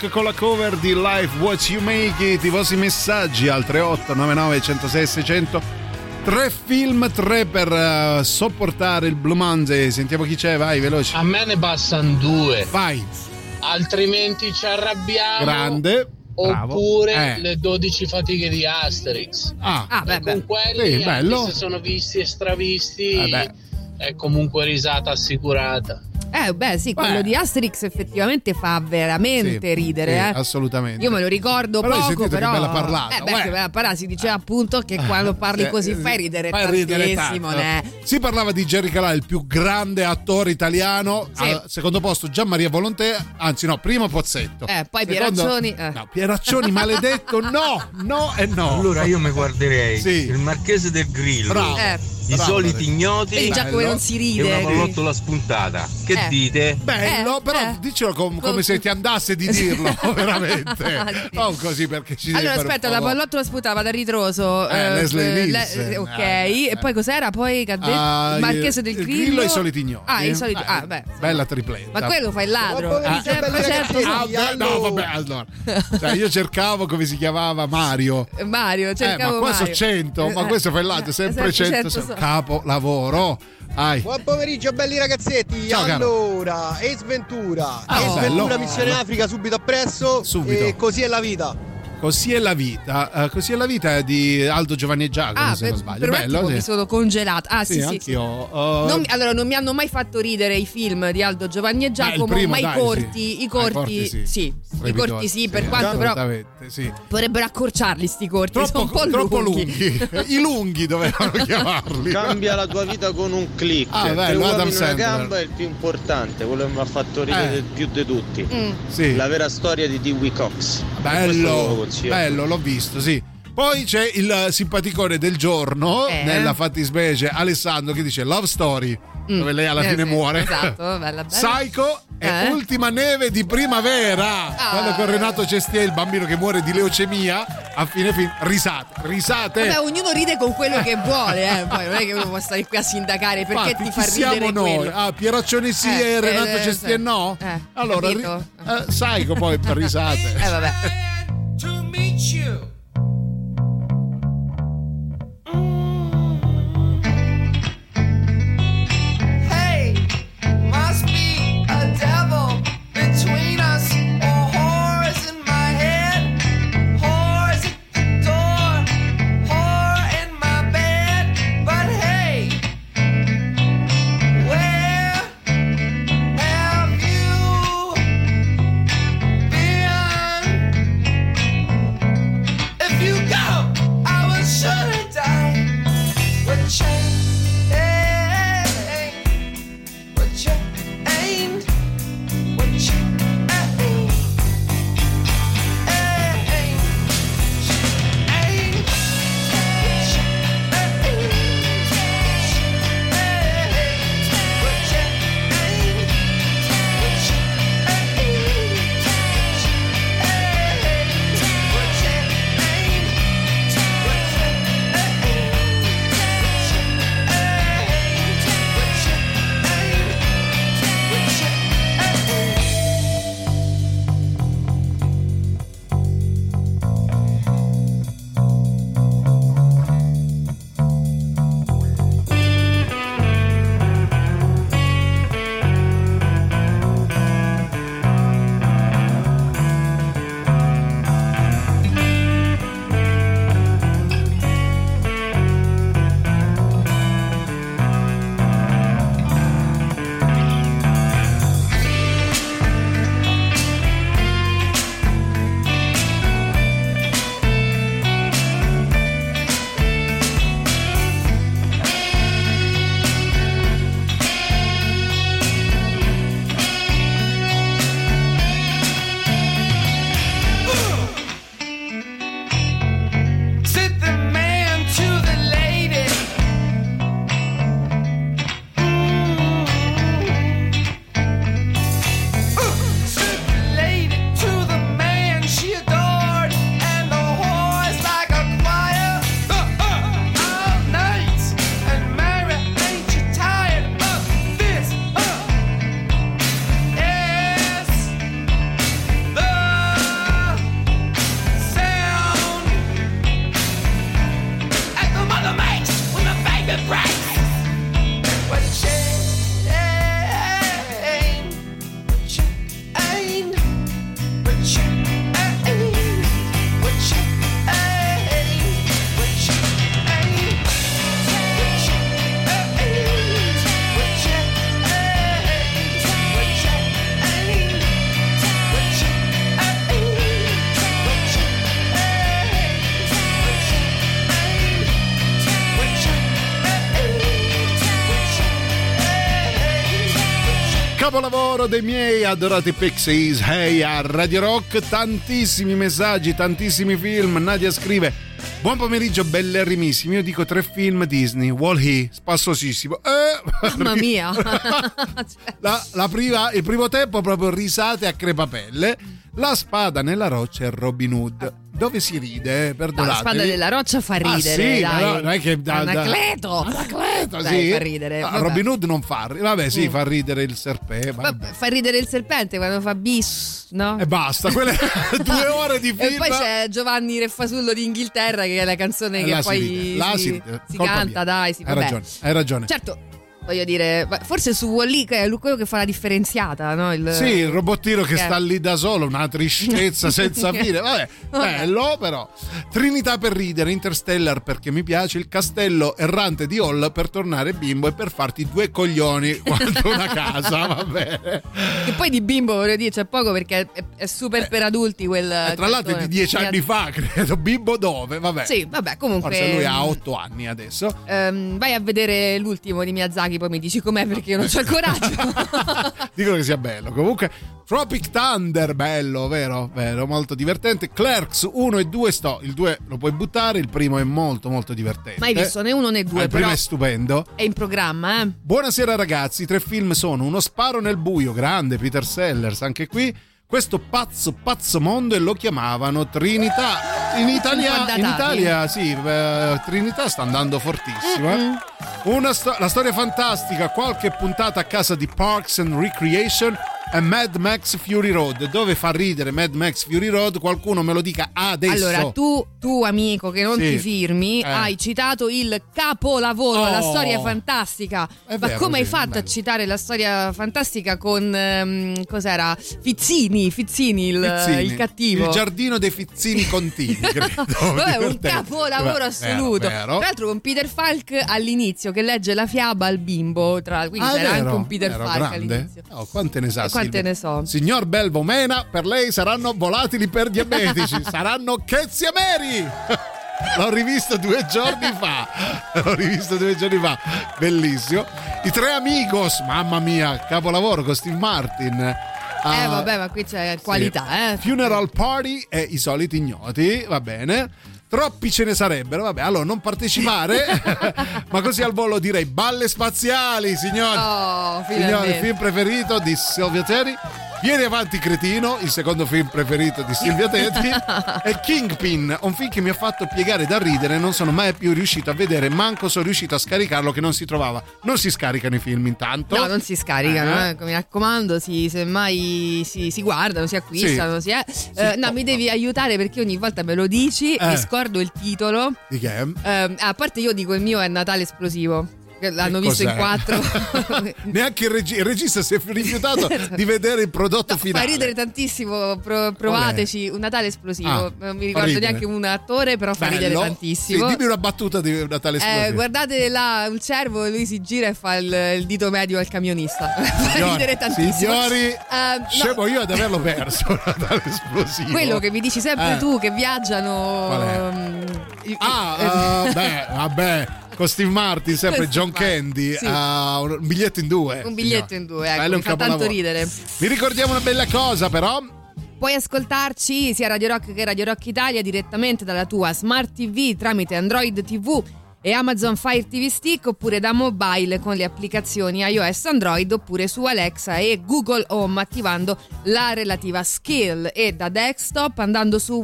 Rock con la cover di Life What You Make It. I vostri messaggi al 3899 106 600. Tre film, tre per eh, sopportare il Blue Monday. Sentiamo chi c'è, vai, veloce. A me ne bastano due. Vai. Altrimenti ci arrabbiamo. Grande. Oppure Eh. le 12 fatiche di Asterix. Ah, Ah, beh, con beh. quelli, Sì, bello. anche se sono visti e stravisti, Eh, beh. è comunque risata assicurata. Eh, beh, sì, quello Beh. di Asterix effettivamente fa veramente Sì, ridere. sì, eh. assolutamente. Io me lo ricordo Però poco, sentito che però. bella parlata, Eh, beh, uè. che bella parlata. Si diceva appunto che quando parli così fai ridere fai ridere tantissimo. tanto. né? Si parlava di Jerry Calà, il più grande attore italiano. Sì. Al secondo posto Gian Maria Volontè, anzi no, primo Pozzetto. Eh, poi Secondo- Pieraccioni. eh. No, Pieraccioni maledetto, no, no e no. Allora io mi guarderei Sì. il Marchese del Grillo, Bravo. Eh. I soliti ignoti Vedi già come non si ride. e una pallottola spuntata. Che Eh. dite? Bello, Eh, però eh. dicelo com- come Com- se ti andasse di dirlo, veramente. Non così perché ci Allora aspetta, la pallottola sputava da ritroso. Eh, Leslie eh, Nielsen. ok, Eh, e poi cos'era? Poi che ha detto? Ah, il Marchese del il Grillo. e i soliti ignoti. Ah, i soliti. Eh, Ah, beh. Bella tripletta. Ma quello fa il ladro. Ah, certo. Ah, beh, no, vabbè, allora. Cioè, io cercavo come si chiamava Mario. Mario, Eh, cercavo ma qua sono Mario. 100, ma Eh, questo fa il lato, eh, sempre sempre 100, 100 so- capo lavoro. Ai. Buon pomeriggio belli ragazzetti, Ciao, allora, Ace Ventura, Ah, Ace. Ventura Missione Africa subito appresso Subito. e così è la vita. Così è la vita. Eh, così è la vita di Aldo Giovanni e Giacomo, Ah, se per, non sbaglio. per Bello, sì. mi sono congelata. Ah, sì, sì. sì. anch'io. Oh, Non allora, non mi hanno mai fatto ridere i film di Aldo Giovanni e Giacomo, primo, ma i dai, corti, sì. i Ah, corti, i corti, sì. sì. I corti sì, sì, per quanto però sì. vorrebbero accorciarli sti corti, Troppo, sono un po' troppo lunghi. lunghi. I lunghi dovevano chiamarli. Cambia la tua vita con un click. Ah, bello, Adam Sandler. gamba è il più importante, quello che mi ha fatto ridere Eh. più di tutti. Mm. Sì. La vera storia di Dewey Cox. Bello, consiglio. bello, l'ho visto, sì. Poi c'è il simpaticone del giorno, Eh. nella fattispecie Alessandro, che dice Love Story, dove lei alla Eh, fine sì, muore. Esatto, bella bella. Psycho e Eh? Ultima neve di primavera. Ah. Quando con Renato Cestier, il bambino che muore di leucemia, a fine film, risate, risate. Vabbè, ognuno ride con quello che vuole, eh. Poi non è che uno può stare qui a sindacare perché Infatti, ti fa ridere siamo noi? quello. Ah, Pieraccioni sì Eh, e Renato eh, Cestier sì. no? Eh, allora, ri- eh, Psycho poi per risate. Eh vabbè. Capolavoro dei miei adorati Pixies. Hey a Radio Rock, tantissimi messaggi, tantissimi film. Nadia scrive: Buon pomeriggio, bellerrimissimi. Io dico tre film Disney. Wall-E, spassosissimo. Eh, Mamma mia. la, la prima, il primo tempo proprio risate a crepapelle. La spada nella roccia è Robin Hood. Dove si ride, eh? No, perdonate. la spada della roccia fa Ah, ridere, sì, dai. ma no, non è che da- da- Anacleto. Anacleto, Dai, sì. fa ridere. Ah, vabbè. Robin Hood non fa ridere. Vabbè, sì, Mm. fa ridere il. Vabbè, fa ridere il serpente quando fa bis, no? E basta, quelle due ore di film. E poi c'è Giovanni Refasullo d'Inghilterra che è la canzone Eh, che si poi si ride. si Colpa canta, mia. dai, sì, Hai vabbè. ragione, hai ragione. Certo, voglio dire, forse su Wall-E che è quello che fa la differenziata, no? Il, Sì, il robottino che Eh. sta lì da solo, una tristezza senza fine. Vabbè, Vabbè. bello però. Trinità per ridere, Interstellar perché mi piace, il castello errante di Hall per tornare bimbo e per farti due coglioni quanto una casa, va bene. Che poi di bimbo voglio dire c'è poco perché è, è super per adulti quel... Eh, Tra l'altro è di dieci anni fa, credo. Bimbo dove? Vabbè. Sì, vabbè, comunque... Forse lui ha otto anni adesso. ehm, vai a vedere l'ultimo di Miyazaki, poi mi dici com'è perché io non ho il coraggio. Dicono che sia bello. Comunque, Tropic Thunder, bello, vero? Vero, molto divertente. Clerks 1 e 2 sto. Il 2 lo puoi buttare, il primo è molto, molto divertente. Mai visto né uno né Ah, due, il primo è stupendo. è in programma, eh. Buonasera ragazzi, i tre film sono Uno sparo nel buio, grande Peter Sellers, anche qui. Questo pazzo, pazzo mondo e lo chiamavano Trinità. In Italia, in. Italia sì, eh, Trinità sta andando fortissimo. eh. Una sto- la storia fantastica, qualche puntata a casa di Parks and Recreation è Mad Max Fury Road. Dove fa ridere Mad Max Fury Road? Qualcuno me lo dica adesso. Allora, tu, tu, amico che non Sì. ti firmi, Eh. hai citato il capolavoro, la Oh. storia fantastica. È Ma vero, come hai sì, fatto bello. a citare la storia fantastica con ehm, cos'era? Fizzini, Fizzini il, Fizzini. il cattivo. Il giardino dei Fizzini Contini, credo. Vabbè, un capolavoro Vero, assoluto. vero. Tra l'altro con Peter Falk all'inizio che legge la fiaba al bimbo, tra, quindi Ah, c'era vero? anche un Peter Vero, Falk grande? all'inizio. Oh, quante ne sa? Quante ne so? Signor Belvo Mena, per lei saranno volatili per diabetici, saranno Cheziameri! L'ho rivisto due giorni fa. L'ho rivisto due giorni fa. Bellissimo. I tre amigos, mamma mia, capolavoro con Steve Martin. Eh Ah, vabbè, ma qui c'è qualità, eh. Funeral Party e i soliti ignoti, va bene. Troppi ce ne sarebbero, vabbè, allora non partecipare, ma così al volo direi balle spaziali, signori. Oh, Signori, film preferito di Silvia Teti. Vieni avanti cretino, il secondo film preferito di Silvia Teti è Kingpin, un film che mi ha fatto piegare da ridere, non sono mai più riuscito a vedere, manco sono riuscito a scaricarlo che non si trovava. Non si scaricano i film intanto. No, non si scaricano, Eh. eh, mi raccomando, si, semmai si, si guardano, si acquistano. Si, eh. Eh, no, mi devi aiutare perché ogni volta me lo dici, Eh. mi scordo il titolo. Di che? Eh, a parte io dico il mio è Natale esplosivo. L'hanno visto in quattro. Neanche il, regi- il regista si è rifiutato di vedere il prodotto Fa finale. ridere tantissimo, pro- provateci un Natale esplosivo. Ah, non mi fa ricordo neanche un attore, però fa ridere Bello? tantissimo. Sì, dimmi una battuta di Natale Eh, esplosivo. guardate là un cervo, lui si gira e fa il, il dito medio al camionista. fa Signori, ridere tantissimo. signori, Eh, no, Scemo io ad averlo perso Natale esplosivo. quello che mi dici sempre Eh. tu che viaggiano. Qual è? um, i- Ah, eh, beh, vabbè, con Steve Martin, sempre John Candy, sì. ah, un biglietto in due. un biglietto in due, ecco, Quello è mi fa tanto capolavoro. ridere. Vi ricordiamo una bella cosa, però. Puoi ascoltarci sia Radio Rock che Radio Rock Italia direttamente dalla tua Smart TV tramite Android TV e Amazon Fire TV Stick oppure da mobile con le applicazioni iOS Android oppure su Alexa e Google Home attivando la relativa skill e da desktop andando su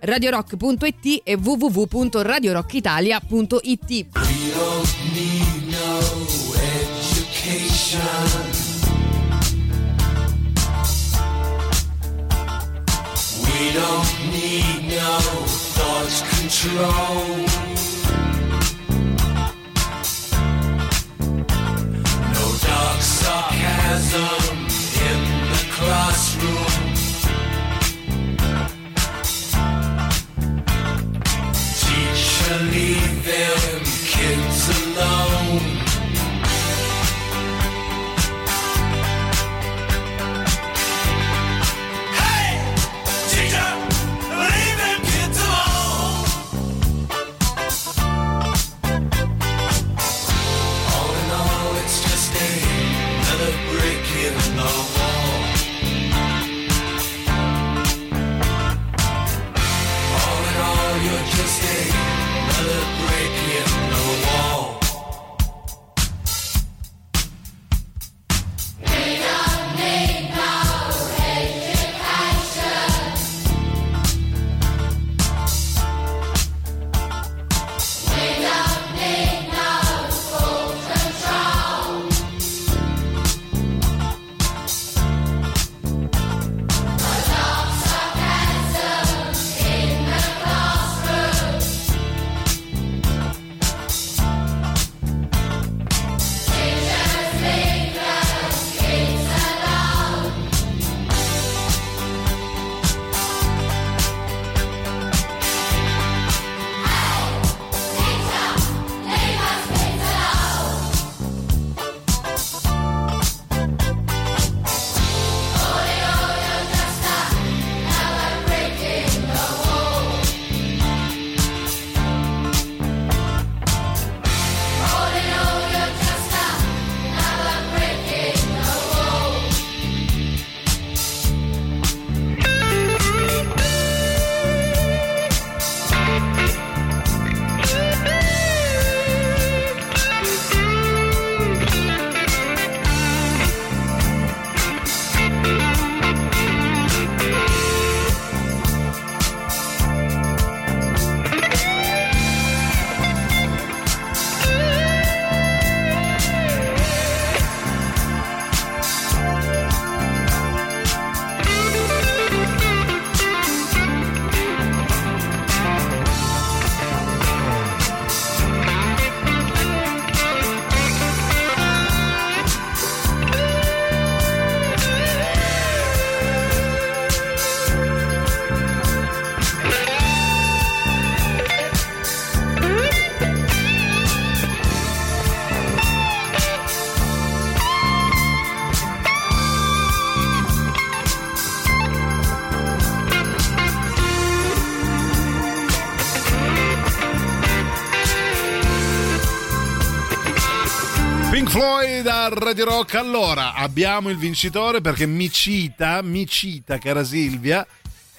www.radiorock.it e www.radiorockitalia.it. We don't need no thought control. No dark sarcasm in the classroom. believe there Radio Rock. Allora, abbiamo il vincitore perché mi cita, mi cita, cara Silvia.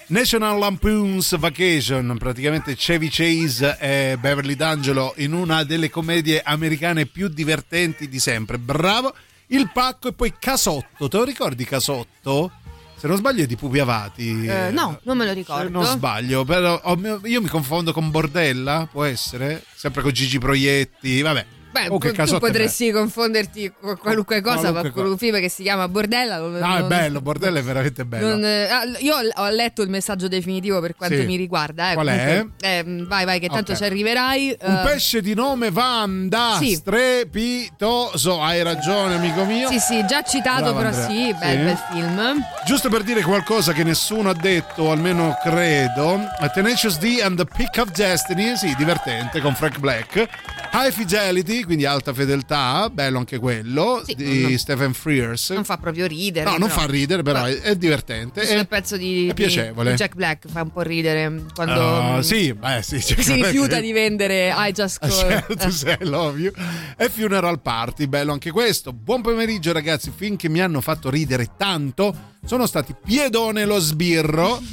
National Lampoon's Vacation, praticamente Chevy Chase e Beverly D'Angelo in una delle commedie americane più divertenti di sempre. Bravo! Il pacco e poi Casotto. Te lo ricordi Casotto? Se non sbaglio è di Pupi Avati. Eh, no, non me lo ricordo. Se non sbaglio, però io mi confondo con Bordella, può essere? Sempre con Gigi Proietti, vabbè. Beh, Oh, che tu è potresti confonderti con qualunque cosa, Qualunque ma con un film che si chiama Bordella. non- No, è non- bello, Bordella è veramente bello. non- eh, ah, io ho letto il messaggio definitivo per quanto Sì. mi riguarda. eh, Qual è? comunque, eh, vai, vai, che tanto Ok. ci arriverai. Un eh, pesce di nome Vanda, Sì. strepitoso. Hai ragione, amico mio. Sì, sì, già citato, Bravo, però Andrea. sì, bel, Sì. bel film. Giusto per dire qualcosa che nessuno ha detto, almeno credo, Tenacious D and the Pick of Destiny, sì, divertente, con Frank Black. High Fidelity, quindi alta fedeltà, bello anche quello, Sì, di non- Stephen Frears. Non fa proprio ridere. No, non però. fa ridere, però è, è divertente. È, pezzo di, è piacevole. di Jack Black fa un po' ridere quando mm, sì, beh, sì, Jack si Black- rifiuta di vendere I Just Ah, Call. certo, sei, love you. E Funeral Party, bello anche questo. Buon pomeriggio ragazzi, finché mi hanno fatto ridere tanto sono stati Piedone lo sbirro.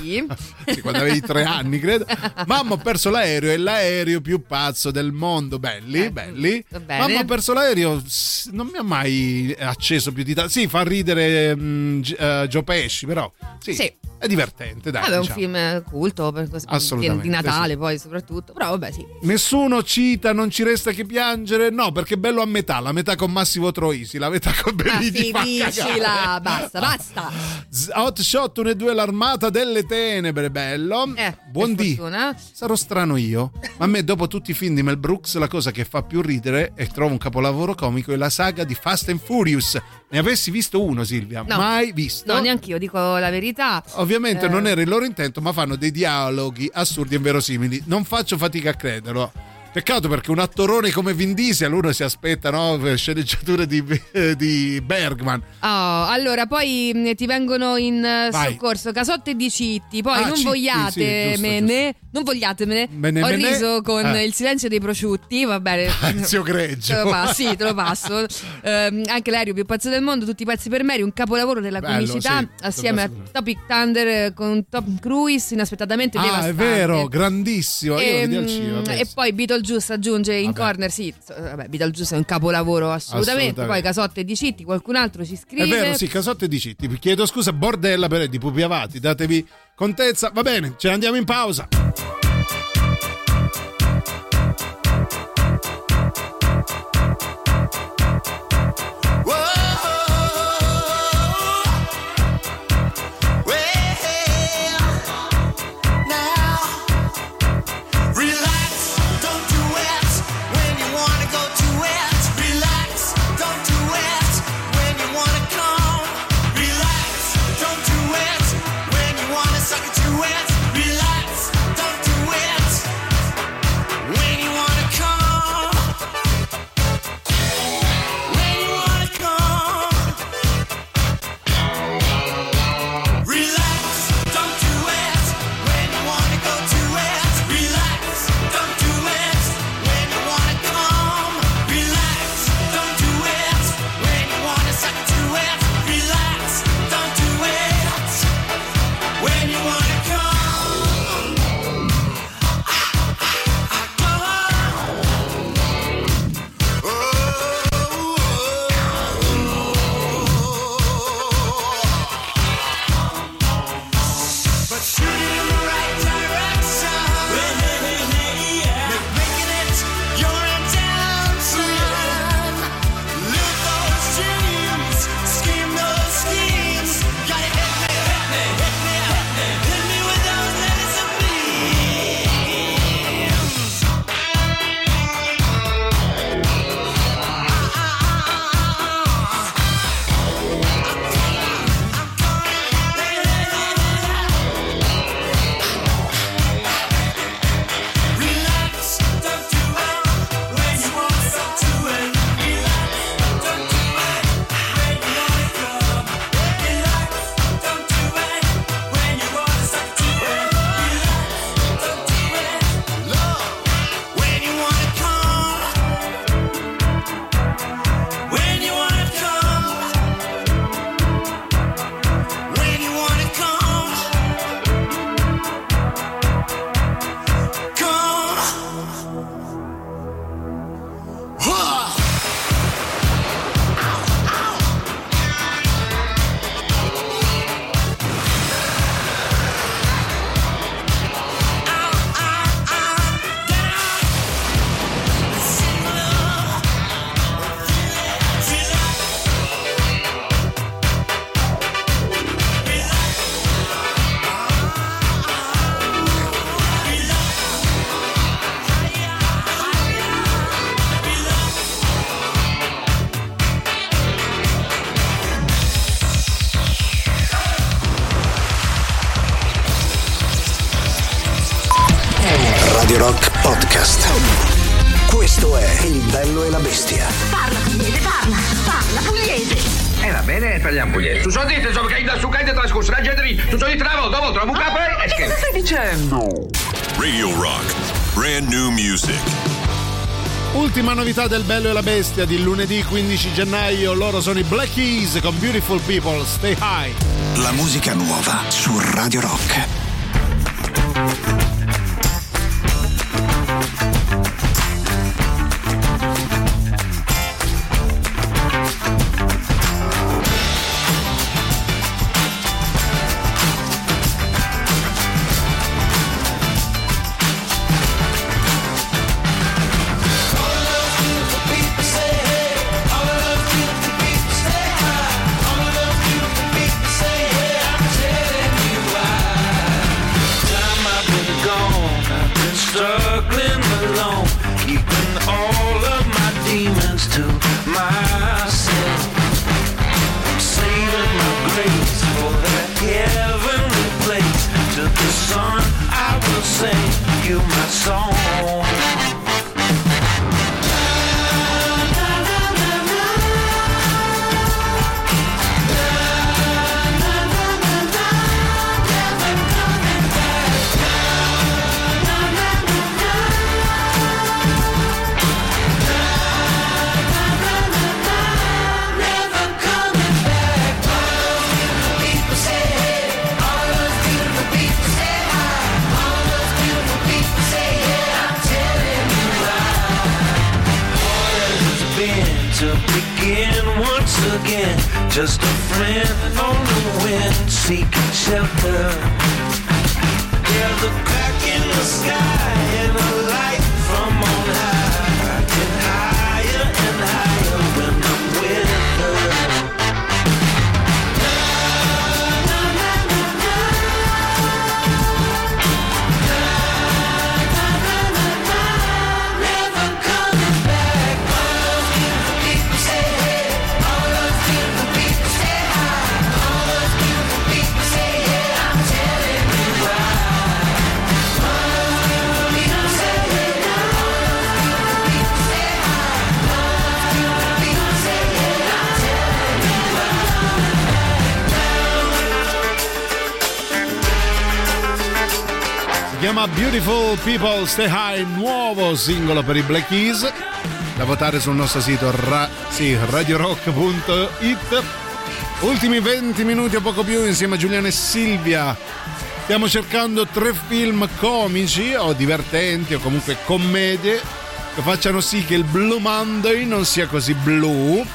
sì. Sì, quando avevi tre anni, credo. Mamma, ho perso l'aereo, è l'aereo più pazzo del mondo. Belli, belli. va bene. Mamma, ho perso l'aereo, non mi ha mai acceso più di tanto. Sì, fa ridere mm, G- eh, Joe Pesci, però sì, Sì. è divertente, dai. Vabbè, è un diciamo. film culto per cos- di, Assolutamente, di Natale sì. poi soprattutto, però vabbè sì. Nessuno cita, non ci resta che piangere. No, perché è bello a metà, la metà con Massimo Troisi, la metà con Ma Benigni. cagare. finiscila, basta, basta. Z- Hot Shot 1 e 2 l'armata delle tenebre, bello. Buon per dì. fortuna. Sarò strano io, ma a me dopo tutti i film di Mel Brooks la cosa che fa più ridere e trovo un capolavoro comico è la saga di Fast and Furious. Ne avessi visto uno, Silvia? No. Mai visto? No, neanche io dico la verità. Ovviamente Eh, non era il loro intento, ma fanno dei dialoghi assurdi e inverosimili. Non faccio fatica a crederlo. Peccato perché un attorone come Vin Diesel uno si aspetta no, sceneggiature di, di Bergman. Oh, allora, poi mh, ti vengono in eh, Vai. soccorso casotte di citti, poi Ah, non Citti, vogliatemene, non vogliatemene. Mene, Ho mene. riso con Eh. il silenzio dei prosciutti, va bene. Zio Greggio. Te lo passo, sì, te lo passo. Ehm, anche l'aereo più pazzo del mondo, tutti i pezzi per Mary, un capolavoro della Bello, comicità sì, assieme a. Topic Thunder eh, con Tom Cruise inaspettatamente Ah, è devastante. vero, grandissimo. Io lo vidi al Ehm, cinema. e penso. poi Beetlejuice aggiunge in Vabbè. corner, sì, vabbè, Beetlejuice è un capolavoro assolutamente. Assolutamente. Poi Casotte di Citti, qualcun altro ci scrive. È vero, sì, Casotte di Citti. Vi chiedo scusa, Bordella per di Pupi Avati. Datevi contezza. Va bene, ce ne andiamo in pausa. Questo è Il bello e la bestia. Parla pugliese, parla, parla pugliese. Eh va bene, parliamo pugliese. Tu sono dite, sono che da su che trascorso la gente tu sono di travo, dopo trovo un capo e Che cosa stai dicendo? Radio Rock. Brand new music. Ultima novità del Bello e la Bestia di lunedì 15 gennaio. Loro sono i Black Keys con Beautiful People, Stay High. La musica nuova su Radio Rock. Beautiful People Stay High, nuovo singolo per i Black Keys, da votare sul nostro sito ra- sì, radiorock.it. Ultimi 20 minuti o poco più insieme a Giuliano e Silvia. Stiamo cercando tre film comici o divertenti o comunque commedie che facciano sì che il Blue Monday non sia così blu.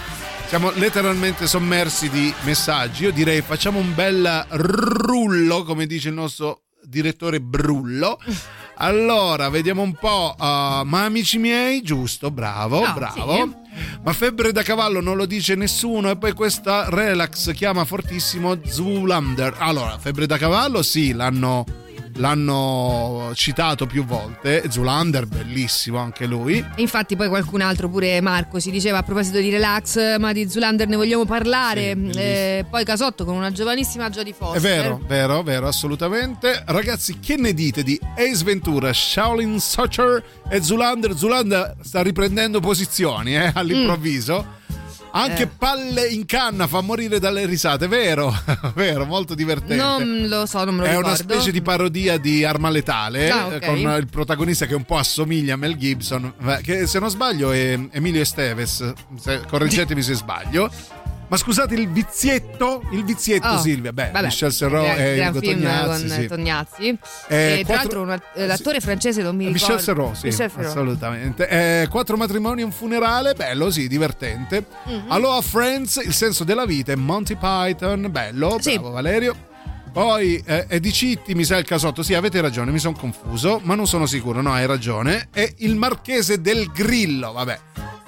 Siamo letteralmente sommersi di messaggi. Io direi facciamo un bel rullo, come dice il nostro direttore Brullo. Allora, vediamo un po'. uh, ma amici miei, giusto, bravo, No, bravo. sì. Ma febbre da cavallo non lo dice nessuno e poi questa relax chiama fortissimo Zoolander. Allora, febbre da cavallo sì, l'hanno, l'hanno citato più volte. Zoolander, bellissimo anche lui. Infatti poi qualcun altro, pure Marco, si diceva a proposito di relax, ma di Zulander ne vogliamo parlare. bellissimo. Eh, poi Casotto con una giovanissima Jodie Foster. È vero, vero, vero, assolutamente. Ragazzi, che ne dite di Ace Ventura, Shaolin Soccer e Zulander? Zulander sta riprendendo posizioni eh, all'improvviso. Anche Eh. palle in canna fa morire dalle risate, vero? vero, molto divertente. Non lo so, non me lo È ricordo. una specie di parodia di Arma Letale Ah, ok. eh, con il protagonista che un po' assomiglia a Mel Gibson, che se non sbaglio è Emilio Esteves, correggetemi se sbaglio. Ma scusate, il vizietto, il vizietto Oh, Silvia, beh, vabbè, Michel Serrault e film Tognazzi, con sì. Tognazzi. Eh, e tra quattro- l'altro una- eh, l'attore francese non mi ricordo. Michel Serrault, sì, Michel Serrault. assolutamente. Eh, quattro matrimoni e un funerale, bello, sì, divertente. Mhm. Aloha Friends, il senso della vita e Monty Python, bello, Sì. bravo Valerio. Poi eh, è di Citti, mi sa il casotto. Sì, avete ragione, mi sono confuso, ma non sono sicuro. No, hai ragione. E il marchese del Grillo, vabbè.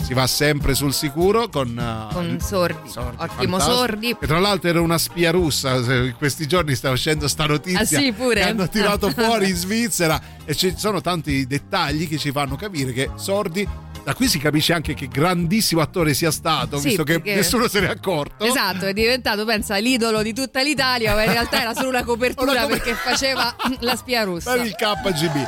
Si va sempre sul sicuro con, eh, Con Sordi. Ottimo fantastico. Sordi. Che tra l'altro era una spia russa. In questi giorni sta uscendo sta notizia. Ah, sì, pure? Che hanno tirato fuori in Svizzera. E ci sono tanti dettagli che ci fanno capire che Sordi. Da qui si capisce anche che grandissimo attore sia stato, Sì, visto che perché- nessuno se ne è accorto. Esatto, è diventato, pensa, l'idolo di tutta l'Italia, ma in realtà era solo una copertura Una coper- perché faceva la spia russa. Per il KGB.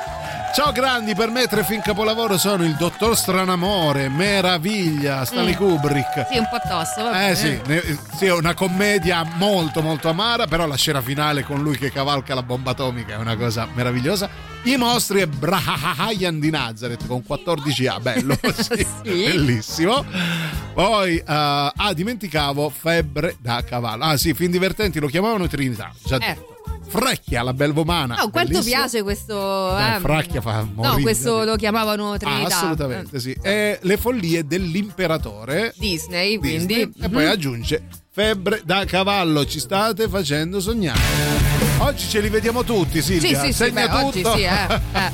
Ciao grandi, per me tre film capolavoro sono Il Dottor Stranamore, Meraviglia, Stanley Mm. Kubrick. Sì, un po' tosto. vabbè. Eh sì, ne- sì, è una commedia molto molto amara, però la scena finale con lui che cavalca la bomba atomica è una cosa meravigliosa. I mostri e Brian di Nazareth con 14A, bello, sì, bellissimo. Poi, eh, ah, dimenticavo Febbre da cavallo. Ah sì, film divertenti, lo chiamavano Trinità, già Eh. detto. Frecchia, la Belvomana. Oh, quanto bellissimo. piace questo. Dai, eh? Fracchia fa morire. No, questo lo chiamavano Ah, Trinità. assolutamente sì. E le follie dell'imperatore. Disney, quindi. Disney, e poi Mhm. aggiunge febbre da cavallo, ci state facendo sognare. Oggi ce li vediamo tutti, Sì, Silvia. sì, sì, Segna beh, oggi tutto. sì, eh. eh.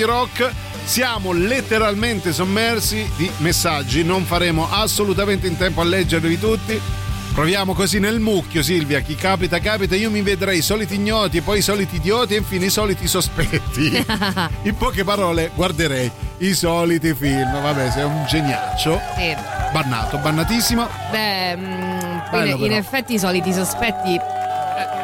Radio Rock. Siamo letteralmente sommersi di messaggi, non faremo assolutamente in tempo a leggerli tutti. Proviamo così nel mucchio, Silvia. Chi capita, capita. Io mi vedrei i soliti ignoti, poi i soliti idioti e infine i soliti sospetti. In poche parole, guarderei i soliti film. Vabbè, sei un geniaccio. Sì. Bannato, bannatissimo. Beh, mm, Bello, in, in effetti i soliti sospetti.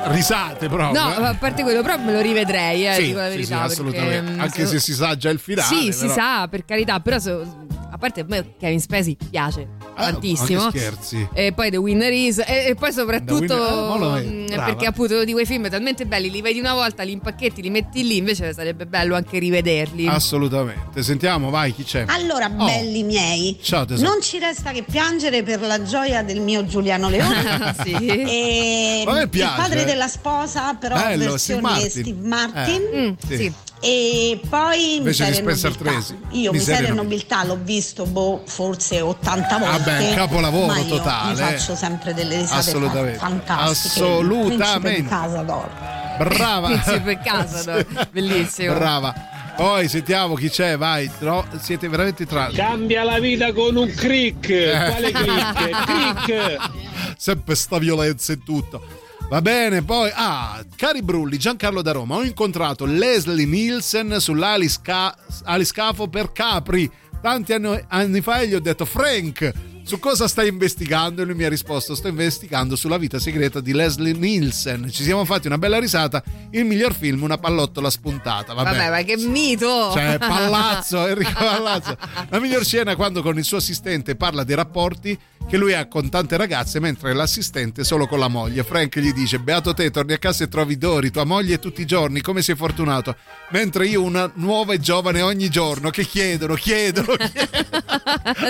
Risate proprio. No, eh. a parte quello, però me lo rivedrei, eh, Sì, dico la sì, verità. sì, perché, assolutamente. mm, Anche se si sa già il finale. Sì, si però- sa, per carità, però so- a parte a me Kevin Spacey piace Ah, tantissimo. scherzi. E poi The Winner Is e, e poi soprattutto Winner- mm, perché appunto di quei film talmente belli li vedi una volta, li impacchetti, li metti lì, invece sarebbe bello anche rivederli. Assolutamente. Sentiamo, vai, chi c'è? Allora, Oh. belli miei, Ciao, tesoro. non ci resta che piangere per la gioia del mio Giuliano Leone. Sì. E il padre della sposa, però Bello, versione Steve Martin. Steve Martin. Eh, sì. sì. E poi Invece di Miseria Spencer. Tracy. Io Miseria Miseria Nobiltà l'ho visto boh, forse 80 volte. Vabbè, capolavoro ma io totale. Mi faccio sempre delle risate Assolutamente. fa- fantastiche. Assolutamente. Casa d'oro. Brava. Principe in casa, no? Bellissimo. Brava. Poi sentiamo chi c'è, vai. No, siete veramente tra. Cambia la vita con un crick. Quale crick? crick. Sempre sta violenza e tutto. Va bene, poi, ah, cari Brulli, Giancarlo da Roma, ho incontrato Leslie Nielsen sull'aliscafo per Capri. Tanti anni, anni fa e gli ho detto, Frank, su cosa stai investigando? E lui mi ha risposto, sto investigando sulla vita segreta di Leslie Nielsen. Ci siamo fatti una bella risata, il miglior film, una pallottola spuntata. Vabbè, Vabbè, ma che mito! cioè, Pallazzo, Enrico Pallazzo. La miglior scena è quando con il suo assistente parla dei rapporti che lui ha con tante ragazze, mentre l'assistente solo con la moglie. Frank gli dice: Beato te, torni a casa e trovi Dori, tua moglie tutti i giorni, come sei fortunato. Mentre io una nuova e giovane ogni giorno che chiedono, chiedono, chiedono.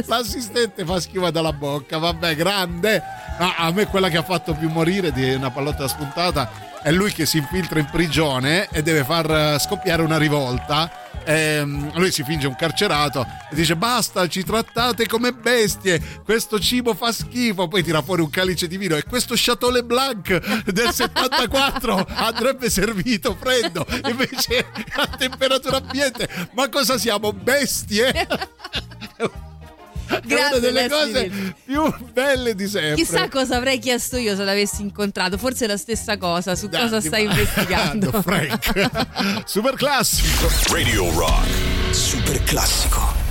L'assistente fa schiva dalla bocca, vabbè, grande. No, a me quella che ha fatto più morire di una pallotta spuntata è lui che si infiltra in prigione e deve far eh, scoppiare una rivolta. Ehm, lui si finge un carcerato e dice basta ci trattate come bestie questo cibo fa schifo poi tira fuori un calice di vino e questo Chateau Blanc del 74 andrebbe servito freddo invece a temperatura ambiente ma cosa siamo bestie è una Grande delle cose più belle di sempre Chissà cosa avrei chiesto io se l'avessi incontrato, forse la stessa cosa, su Dai, cosa stai va- investigando. Frank super classico Radio Rock. Super classico.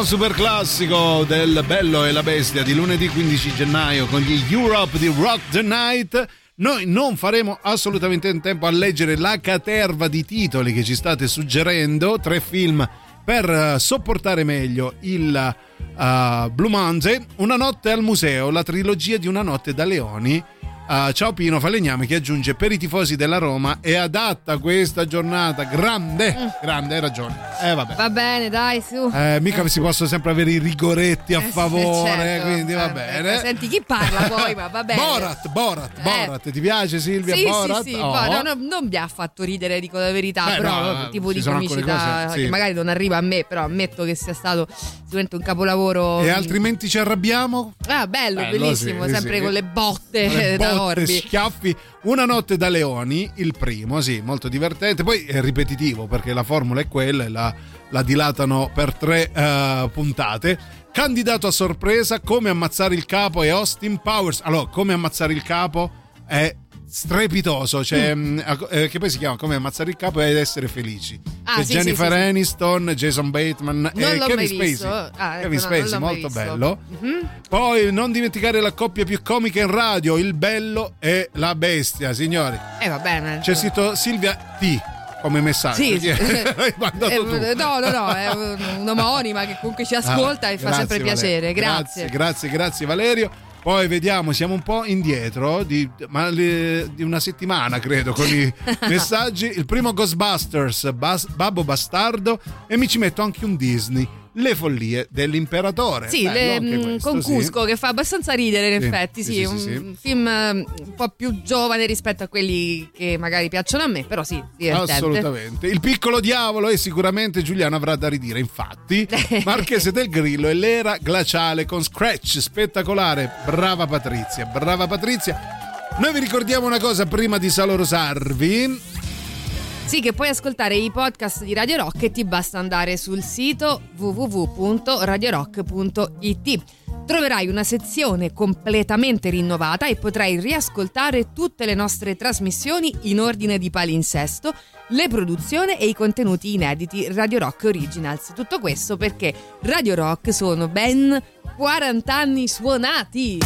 Ultimo super classico del Bello e la Bestia di lunedì 15 gennaio con gli Europe di Rock the Night. Noi non faremo assolutamente in tempo a leggere la caterva di titoli che ci state suggerendo, tre film per eh, sopportare meglio il eh, Blue Monday, Una notte al museo, la trilogia di Una notte da leoni. Eh, ciao Pino Falegname che aggiunge per i tifosi della Roma è adatta questa giornata, grande, grande, hai ragione. Eh vabbè. Va bene, dai, su. Eh, mica si possono sempre avere i rigoretti a Eh, favore, certo. quindi va Eh, bene. ecco, Senti chi parla poi, ma va bene. Borat, Borat, Eh. Borat, ti piace Silvia Sì, Borat? sì, sì, Oh. Borat, no, non mi ha fatto ridere, dico la verità, Beh, però no, no, tipo di comicità cose, che magari non arriva a me, però ammetto che sia stato sicuramente un capolavoro. E altrimenti ci arrabbiamo? Ah, bello, Bello, bellissimo, sempre con le botte Le botte, Orbi. schiaffi. Una notte da leoni, il primo, sì, molto divertente. Poi è ripetitivo perché la formula è quella e la, la dilatano per tre eh, puntate. Candidato a sorpresa, come ammazzare il capo e Austin Powers. Allora, come ammazzare il capo è strepitoso, cioè, mh, eh, che poi si chiama come ammazzare il capo ed essere felici. Ah, C'è sì, Jennifer sì, sì, sì. Aniston, Jason Bateman Non e l'ho Kevin Spacey. Ah, ecco, Kevin no, Spacey, molto visto. bello. Mhm. Poi non dimenticare la coppia più comica in radio, il bello e la bestia, signori. Eh, va bene. C'è scritto Silvia T come messaggio. Sì, mandato Eh, no, no, no, è un- un'omonima che comunque ci ascolta Ah, e fa sempre Valerio. piacere. Grazie. Grazie, grazie, grazie Valerio. Poi vediamo, siamo un po' indietro di, le- di una settimana, credo, con i messaggi. Il primo Ghostbusters, Bas- Babbo Bastardo e mi ci metto anche un Disney. Le follie dell'imperatore. Sì, Bello le- mm, questo, con sì. Cusco che fa abbastanza ridere in Sì, effetti, sì, sì, sì, un sì, sì. film eh, un po' più giovane rispetto a quelli che magari piacciono a me, però sì, divertente. Assolutamente. Il piccolo diavolo e sicuramente Giuliano avrà da ridire. Infatti, Marchese del Grillo e l'era glaciale con Scratch spettacolare. Brava Patrizia, brava Patrizia. Noi vi ricordiamo una cosa prima di salorosarvi. Sì, che puoi ascoltare i podcast di Radio Rock e ti basta andare sul sito www.radiorock.it. Troverai una sezione completamente rinnovata e potrai riascoltare tutte le nostre trasmissioni in ordine di palinsesto, le produzioni e i contenuti inediti Radio Rock Originals. Tutto questo perché Radio Rock sono ben 40 anni suonati.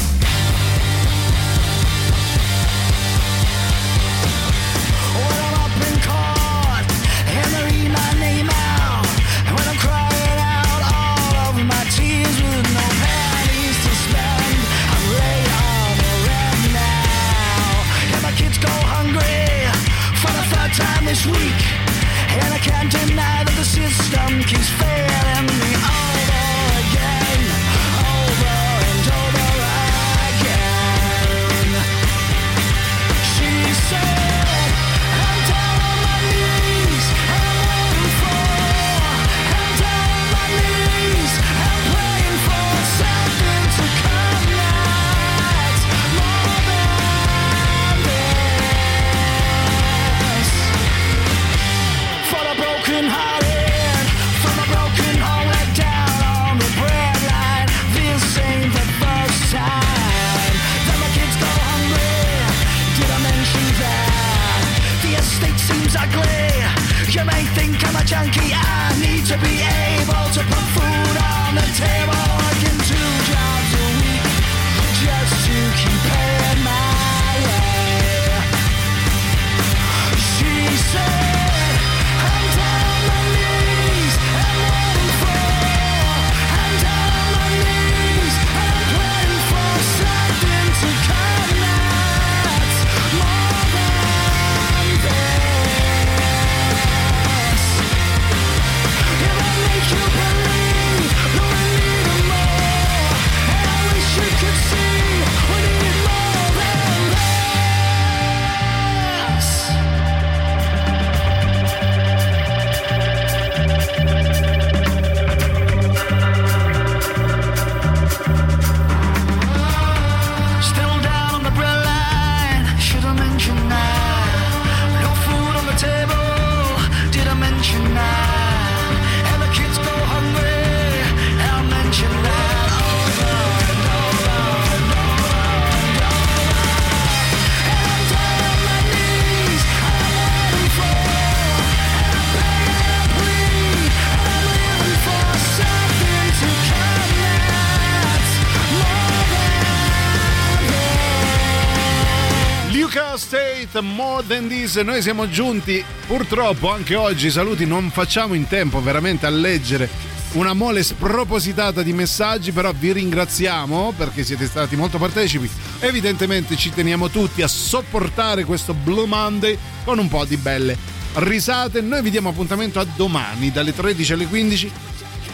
This. Noi siamo giunti, purtroppo anche oggi, saluti non facciamo in tempo veramente a leggere una mole spropositata di messaggi, però vi ringraziamo perché siete stati molto partecipi. Evidentemente ci teniamo tutti a sopportare questo Blue Monday con un po' di belle risate. Noi vi diamo appuntamento a domani dalle 13 alle 15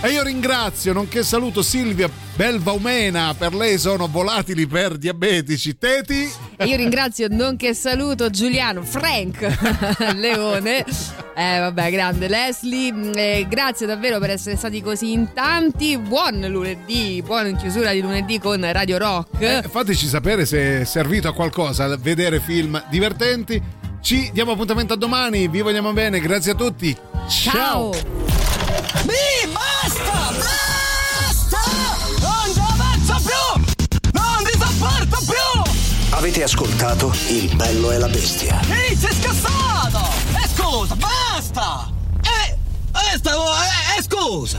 e io ringrazio, nonché saluto Silvia Belvaumena, per lei sono volatili per diabetici. Teti? E io ringrazio, nonché saluto Giuliano Frank Leone. Eh, vabbè, grande Leslie. Eh, grazie davvero per essere stati così in tanti. Buon lunedì, buona chiusura di lunedì con Radio Rock. Eh, fateci sapere se è servito a qualcosa vedere film divertenti. Ci diamo appuntamento a domani, vi vogliamo bene, grazie a tutti. Ciao. Mi Avete ascoltato Il bello e la bestia. Ehi, sei scassato! E scusa, basta! E... E stavo... E, e scusa!